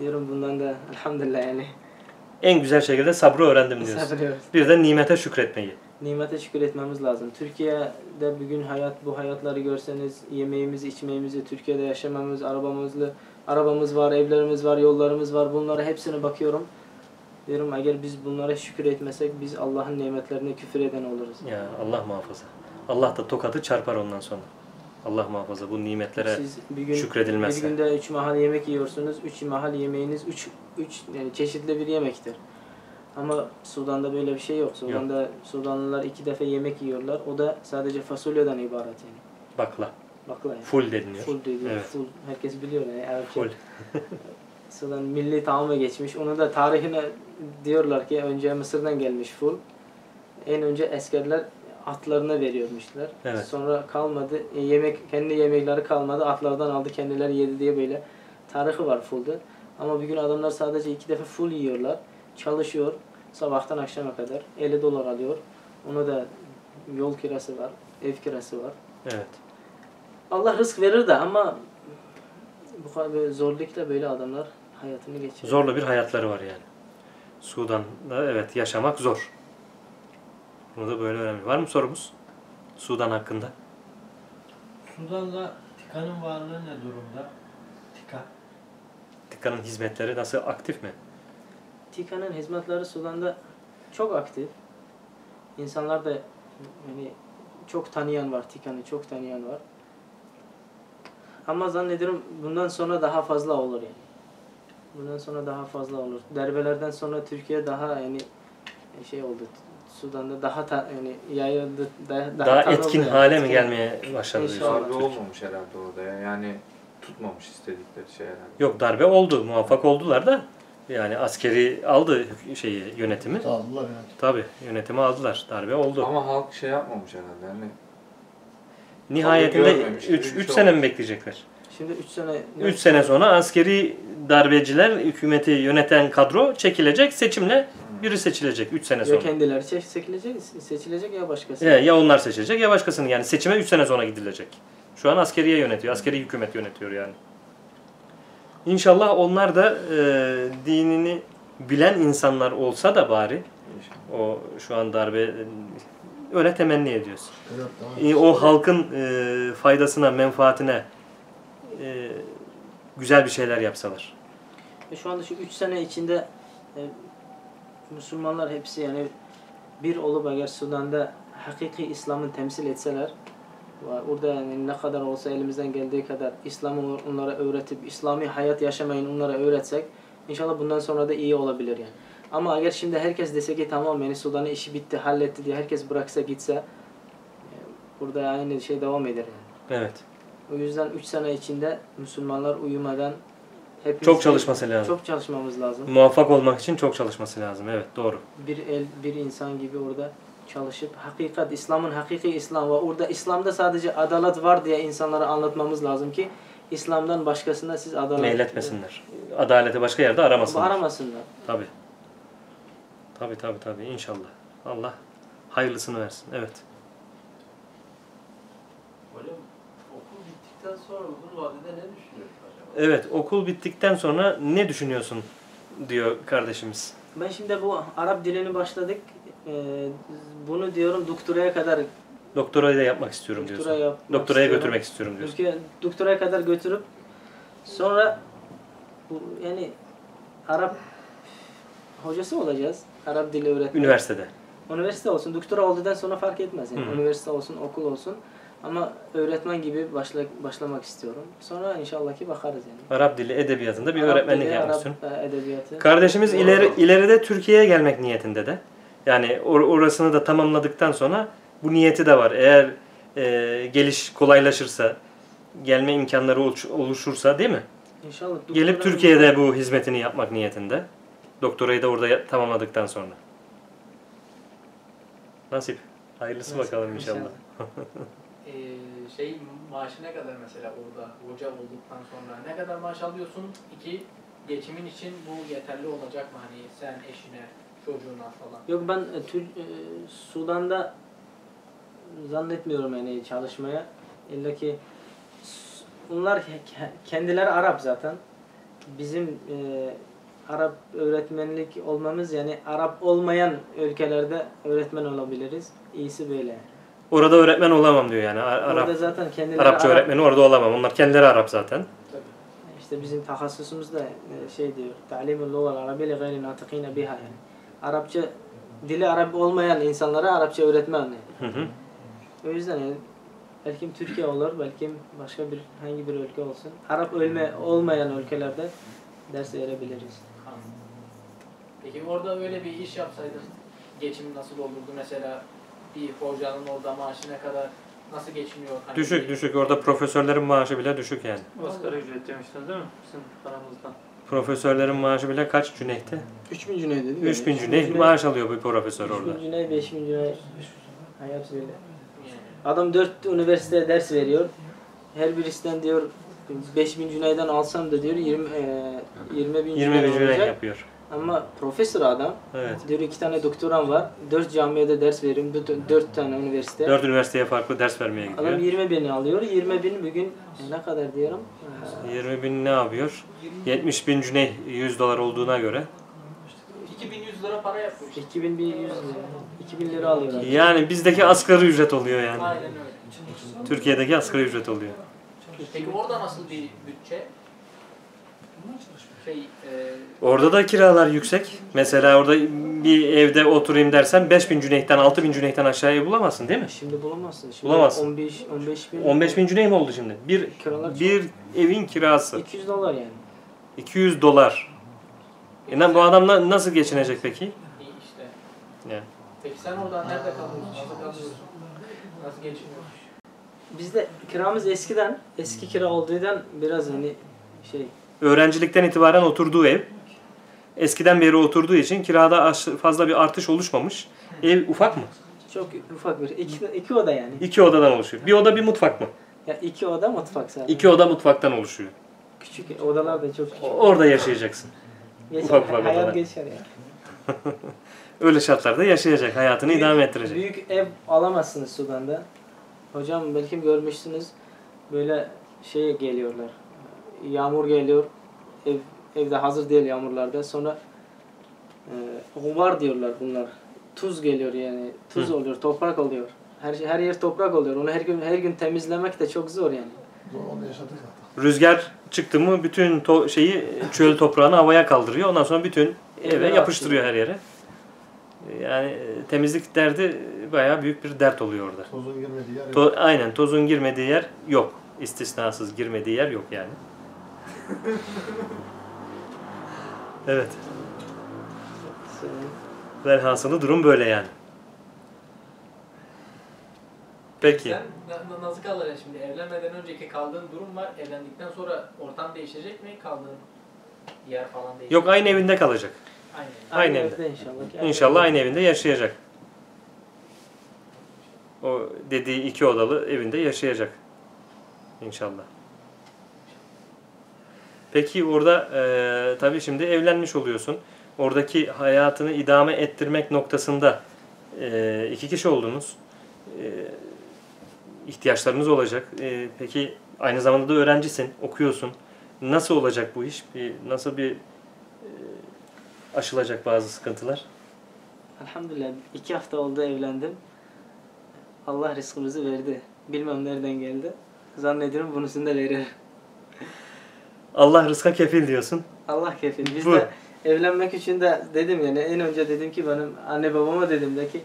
Diyorum bundan da elhamdülillah yani En güzel şekilde sabrı öğrendim diyorsun. sabrıyoruz. Bir de nimete şükretmeyi. Nimete şükür etmemiz lazım. Türkiye'de bugün hayat bu hayatları görseniz yemeğimizi, içmeğimizi, Türkiye'de yaşamamız, arabamızlı arabamız var, evlerimiz var, yollarımız var. Bunlara hepsine bakıyorum. Diyorum eğer biz bunlara şükür etmesek biz Allah'ın nimetlerine küfür eden oluruz. Ya Allah muhafaza. Allah da tokadı çarpar ondan sonra. Allah muhafaza bu nimetlere Siz bir gün şükredilmezse. bir günde üç mahal yemek yiyorsunuz. Üç mahal yemeğiniz üç, üç yani çeşitli bir yemektir. Ama Sudan'da böyle bir şey yok. Sudan'da Sudanlılar iki defa yemek yiyorlar. O da sadece fasulyeden ibaret yani. bakla. Bakla yani. Full deniliyor. Full diyor. Evet. Full. Herkes biliyor yani. Arapça. Full. Sudan milli taamı geçmiş. Onu da tarihine diyorlar ki önce Mısır'dan gelmiş full. En önce askerler atlarına veriyormuşlar. Evet. Sonra kalmadı. e, yemek kendi yemekleri kalmadı. Atlardan aldı kendileri yedi diye böyle tarihi var full'da. Ama bugün adamlar sadece iki defa full yiyorlar. Çalışıyor. Sabahtan akşama kadar 50 dolar alıyor. Ona da yol kirası var, ev kirası var. Evet. Allah rızk verir de ama bu kadar zorlukla böyle adamlar hayatını geçiriyor. Zorlu bir hayatları var yani. Sudan'da evet yaşamak zor. Bunu da böyle önemli. Var mı sorumuz? Sudan hakkında. Sudan'da TİKA'nın varlığı ne durumda? TİKA'nın hizmetleri nasıl aktif mi? TİKA'nın hizmetleri Sudan'da çok aktif. İnsanlar da yani çok tanıyan var, TİKA'nı çok tanıyan var. Ama zannediyorum bundan sonra daha fazla olur yani. Bundan sonra daha fazla olur. Darbelerden sonra Türkiye daha yani şey oldu. Sudan'da daha ta, yani yayıldı, daha, daha, Daha, etkin yani. hale mi Etkin. gelmeye başladı? Darbe olmamış herhalde orada ya. Yani tutmamış istedikleri şey herhalde. Yok darbe oldu. Muvaffak oldular da yani askeri aldı şeyi yönetimi. Aldılar yani. Tabi yönetimi aldılar. Darbe oldu. Ama halk şey yapmamış herhalde. Yani Nihayetinde görmemiş gibi 3 bir 3 şey sene mi bekleyecekler? Şimdi 3 sene 3 sene sonra askeri darbeciler hükümeti yöneten kadro çekilecek. Seçimle biri seçilecek 3 sene ya sonra. kendileri çe- seçilecek, seçilecek ya başkası. Ya, ya onlar seçilecek ya başkasının yani seçime 3 sene sonra gidilecek. Şu an askeriye yönetiyor. Askeri hükümet yönetiyor yani. İnşallah onlar da e, dinini bilen insanlar olsa da bari o şu an darbe öyle temenni ediyoruz. Evet, tamam. E, o halkın e, faydasına, menfaatine e, güzel bir şeyler yapsalar. Ve şu anda şu 3 sene içinde e, Müslümanlar hepsi yani bir olup eğer Sudan'da hakiki İslam'ı temsil etseler ve orada yani ne kadar olsa elimizden geldiği kadar İslam'ı onlara öğretip İslami hayat yaşamayı onlara öğretsek inşallah bundan sonra da iyi olabilir yani. Ama eğer şimdi herkes dese ki tamam yani Sudan'ın işi bitti, halletti diye herkes bıraksa gitse burada aynı şey devam eder yani. Evet. O yüzden 3 sene içinde Müslümanlar uyumadan hepimiz Çok çalışması lazım. çok çalışmamız lazım. Muvaffak olmak için çok çalışması lazım. Evet doğru. Bir el, bir insan gibi orada çalışıp hakikat, İslam'ın hakiki İslam ve orada İslam'da sadece adalet var diye insanlara anlatmamız lazım ki İslam'dan başkasına siz adalet Meyletmesinler. Adaleti başka yerde aramasınlar. aramasınlar. Tabi. Tabi tabi tabi inşallah. Allah hayırlısını versin. Evet. Hocam okul bittikten sonra uzun vadede ne düşünüyorsun acaba? Evet okul bittikten sonra ne düşünüyorsun diyor kardeşimiz. Ben şimdi bu Arap dilini başladık. Ee, bunu diyorum doktoraya kadar Doktorayı da yapmak istiyorum doktora diyorsun. yapmak Doktoraya istiyorum. götürmek istiyorum diyorsun. Ülke doktoraya kadar götürüp sonra bu yani Arap hocası olacağız. Arap dili öğretmen. Üniversitede. Üniversite olsun. Doktora olduktan sonra fark etmez. Yani. Hı. Üniversite olsun, okul olsun. Ama öğretmen gibi başla, başlamak istiyorum. Sonra inşallah ki bakarız yani. Arap dili edebiyatında bir Arap öğretmenlik dili, yapmak Arap edebiyatı. Kardeşimiz ileri, ileride Türkiye'ye gelmek niyetinde de. Yani or- orasını da tamamladıktan sonra bu niyeti de var. Eğer e, geliş kolaylaşırsa, gelme imkanları oluş- oluşursa değil mi? İnşallah. Gelip Türkiye'de bu hizmetini yapmak niyetinde. Doktorayı da orada tamamladıktan sonra. Nasip. Hayırlısı Nasip, bakalım inşallah. Ee, şey maaşı ne kadar mesela orada hoca olduktan sonra ne kadar maaş alıyorsun? İki geçimin için bu yeterli olacak mı? Hani sen eşine, çocuğuna falan. Yok ben e, e, Sudan'da zannetmiyorum yani çalışmaya. İlla ki onlar ke- kendileri Arap zaten. Bizim e, Arap öğretmenlik olmamız yani Arap olmayan ülkelerde öğretmen olabiliriz. İyisi böyle. Orada öğretmen olamam diyor yani. Ar- Arap, Orada zaten kendileri Arapça Arap. öğretmeni orada olamam. Onlar kendileri Arap zaten. İşte bizim takhasusumuz da e, şey diyor. Ta'limul lugal arabi li gayri natikine biha yani. Arapça dili Arap olmayan insanlara Arapça öğretmen yani. Hı hı. O yüzden yani belki Türkiye olur, belki başka bir hangi bir ülke olsun. Arap ölme olmayan ülkelerde ders verebiliriz. Peki orada öyle bir iş yapsaydın geçim nasıl olurdu? Mesela bir hocanın orada maaşı ne kadar nasıl geçiniyor? Hani Düşük bir- düşük. Orada profesörlerin maaşı bile düşük yani. Asgari ücret demiştiniz değil mi? Bizim paramızdan. Profesörlerin maaşı bile kaç cüneytti? 3000 cüney dedi. mi? 3000 cüney maaş alıyor bir profesör orada. 3000 cüney, 5000 cüney. Hayat. Yani. Adam 4 üniversitede ders veriyor. Her birisinden diyor 5000 cüneyden alsam da diyor 20 e, 20 bin 20 cüney bin cüney olacak. yapıyor. Ama profesör adam Evet. diyor iki tane doktoram var. 4 camiada ders veriyorum. 4 tane üniversite. 4 üniversiteye farklı ders vermeye Adam gidiyor. 20 bini alıyor. 20 bin bugün ne kadar diyorum? Ee, 20 bin ne yapıyor? 70 bin cüney 100 dolar olduğuna göre. 2100 lira para yapıyor işte. 2100 lira. 2000 lira alıyor. adam. Yani bizdeki asgari ücret oluyor yani. Aynen öyle. Türkiye'deki asgari ücret oluyor. Peki orada nasıl bir bütçe? Şey e, Orada da kiralar yüksek. Mesela orada bir evde oturayım dersen 5000 cüneytten 6000 cüneytten aşağıya bulamazsın değil mi? Şimdi bulamazsın. Şimdi Bulamazsın. 15 15 bin. 15 bin cüney mi oldu şimdi? Bir, Kiralar çok. bir evin kirası. 200 dolar yani. 200 dolar. E lan bu adam na- nasıl geçinecek peki? iyi işte. Yani. Peki sen orada nerede kalıyorsun? Nasıl kalıyorsun? Nasıl geçiniyorsun? Bizde kiramız eskiden, eski kira olduğundan biraz hani şey Öğrencilikten itibaren oturduğu ev. Eskiden beri oturduğu için kirada fazla bir artış oluşmamış. Ev ufak mı? çok ufak bir iki, iki oda yani. İki odadan oluşuyor. Bir oda bir mutfak mı? Ya iki oda mutfak sadece. İki oda mutfaktan oluşuyor. Küçük odalar da çok küçük. Orada yaşayacaksın. Geçer, ufak ufak hayat odalar. geçer ya. Öyle şartlarda yaşayacak. Hayatını idame ettirecek. Büyük ev alamazsınız Sudan'da. Hocam belki görmüşsünüz böyle şey geliyorlar. Yağmur geliyor. Ev evde hazır değil yağmurlarda. Sonra e, var diyorlar bunlar. Tuz geliyor yani. Tuz Hı. oluyor, toprak oluyor. Her şey her yer toprak oluyor. Onu her gün her gün temizlemek de çok zor yani. Onu yaşadık zaten. Rüzgar çıktı mı bütün to- şeyi çöl toprağını havaya kaldırıyor. Ondan sonra bütün eve yapıştırıyor her yere. Yani e, temizlik derdi bayağı büyük bir dert oluyor orada. Tozun girmediği yer yok. To- aynen tozun girmediği yer yok. İstisnasız girmediği yer yok yani. Evet. Velhasılı durum böyle yani. Peki. Sen na- na- nasıl kalacaksın şimdi? Evlenmeden önceki kaldığın durum var. Evlendikten sonra ortam değişecek mi? Kaldığın yer falan değişecek Yok aynı evinde kalacak. Aynı. Aynı Aynı evde. evde inşallah. İnşallah aynı evinde yaşayacak. O dediği iki odalı evinde yaşayacak. İnşallah. Peki orada e, tabii şimdi evlenmiş oluyorsun. Oradaki hayatını idame ettirmek noktasında e, iki kişi oldunuz. E, ihtiyaçlarınız olacak. E, peki aynı zamanda da öğrencisin, okuyorsun. Nasıl olacak bu iş? Bir, nasıl bir e, aşılacak bazı sıkıntılar? Elhamdülillah iki hafta oldu evlendim. Allah rızkımızı verdi. Bilmem nereden geldi. Zannediyorum bunusunu da verir. Allah rızka kefil diyorsun. Allah kefil. Biz Bu. de evlenmek için de dedim yani en önce dedim ki benim anne babama dedim de ki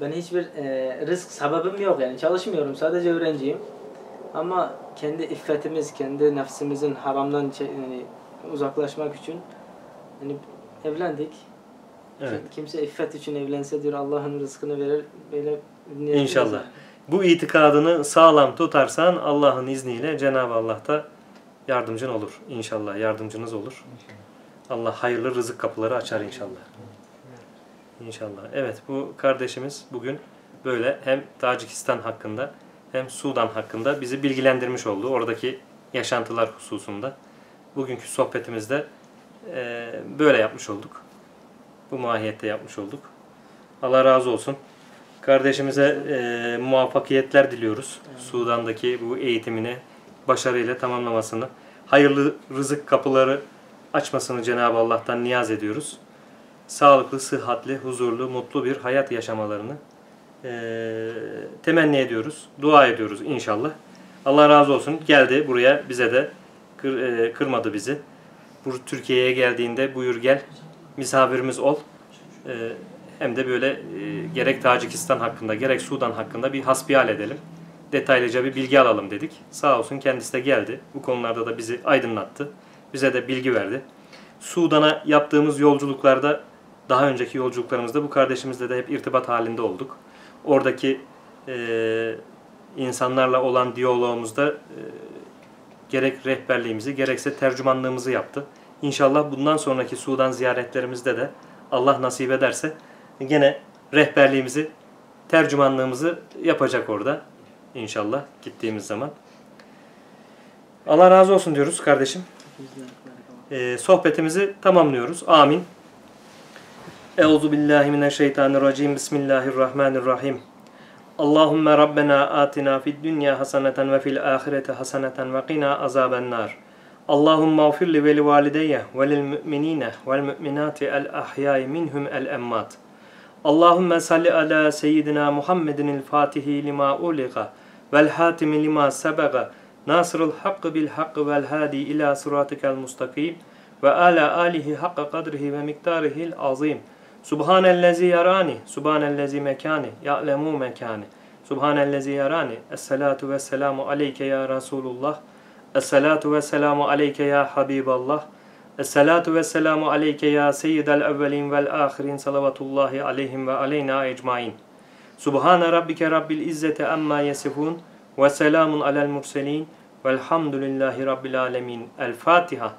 ben hiçbir e, rızk sebebim yok yani çalışmıyorum sadece öğrenciyim. Ama kendi iffetimiz, kendi nefsimizin haramdan yani uzaklaşmak için hani evlendik. Evet. Kimse iffet için evlense diyor Allah'ın rızkını verir. Böyle İnşallah. var. Bu itikadını sağlam tutarsan Allah'ın izniyle Cenab-ı Allah da yardımcın olur. İnşallah yardımcınız olur. Allah hayırlı rızık kapıları açar inşallah. İnşallah. Evet bu kardeşimiz bugün böyle hem Tacikistan hakkında hem Sudan hakkında bizi bilgilendirmiş oldu. Oradaki yaşantılar hususunda. Bugünkü sohbetimizde eee, böyle yapmış olduk. Bu mahiyette yapmış olduk. Allah razı olsun. Kardeşimize eee muvaffakiyetler diliyoruz. Sudan'daki bu eğitimini başarıyla tamamlamasını, hayırlı rızık kapıları açmasını Cenab-ı Allah'tan niyaz ediyoruz. Sağlıklı, sıhhatli, huzurlu, mutlu bir hayat yaşamalarını eee, temenni ediyoruz. Dua ediyoruz inşallah. Allah razı olsun. Geldi buraya bize de kır- eee, kırmadı bizi. Bu Türkiye'ye geldiğinde buyur gel misafirimiz ol. Eee, hem de böyle e, gerek Tacikistan hakkında gerek Sudan hakkında bir hasbihal edelim. Detaylıca bir bilgi alalım dedik. Sağ olsun kendisi de geldi. Bu konularda da bizi aydınlattı. Bize de bilgi verdi. Sudan'a yaptığımız yolculuklarda daha önceki yolculuklarımızda bu kardeşimizle de hep irtibat halinde olduk. Oradaki e, insanlarla olan diyalogumuzda e, gerek rehberliğimizi gerekse tercümanlığımızı yaptı. İnşallah bundan sonraki Sudan ziyaretlerimizde de Allah nasip ederse gene rehberliğimizi, tercümanlığımızı yapacak orada. İnşallah gittiğimiz zaman. Allah razı olsun diyoruz kardeşim. Ee, sohbetimizi tamamlıyoruz. Amin. Euzu billahi mineşşeytanirracim. Bismillahirrahmanirrahim. Allahümme Rabbena atina fid dünya haseneten ve fil ahireti haseneten ve qina azaben nar. Allahümme afir li ve li valideyye ve lil müminine vel müminati el ahyai minhum el emmat. Allahümme salli ala seyyidina Muhammedin el fatihi lima uliqa vel hatimi lima sebaga nasırıl hakkı bil hakkı vel hadi ila sıratikel mustakim ve ala alihi hakka kadrihi ve miktarihil azim. Subhanellezi yarani, subhanellezi mekani, ya'lemu mekani. Subhanellezi yarani. Esselatu ve selamu aleyke ya Resulullah. Esselatu ve selamu aleyke ya Habiballah. Esselatu ve selamu aleyke ya seyyidel evvelin vel ahirin salavatullahi aleyhim ve aleyna ecmain. Subhane rabbike rabbil izzeti amma yesifun ve selamun alel murselin velhamdülillahi rabbil alemin. El Fatiha.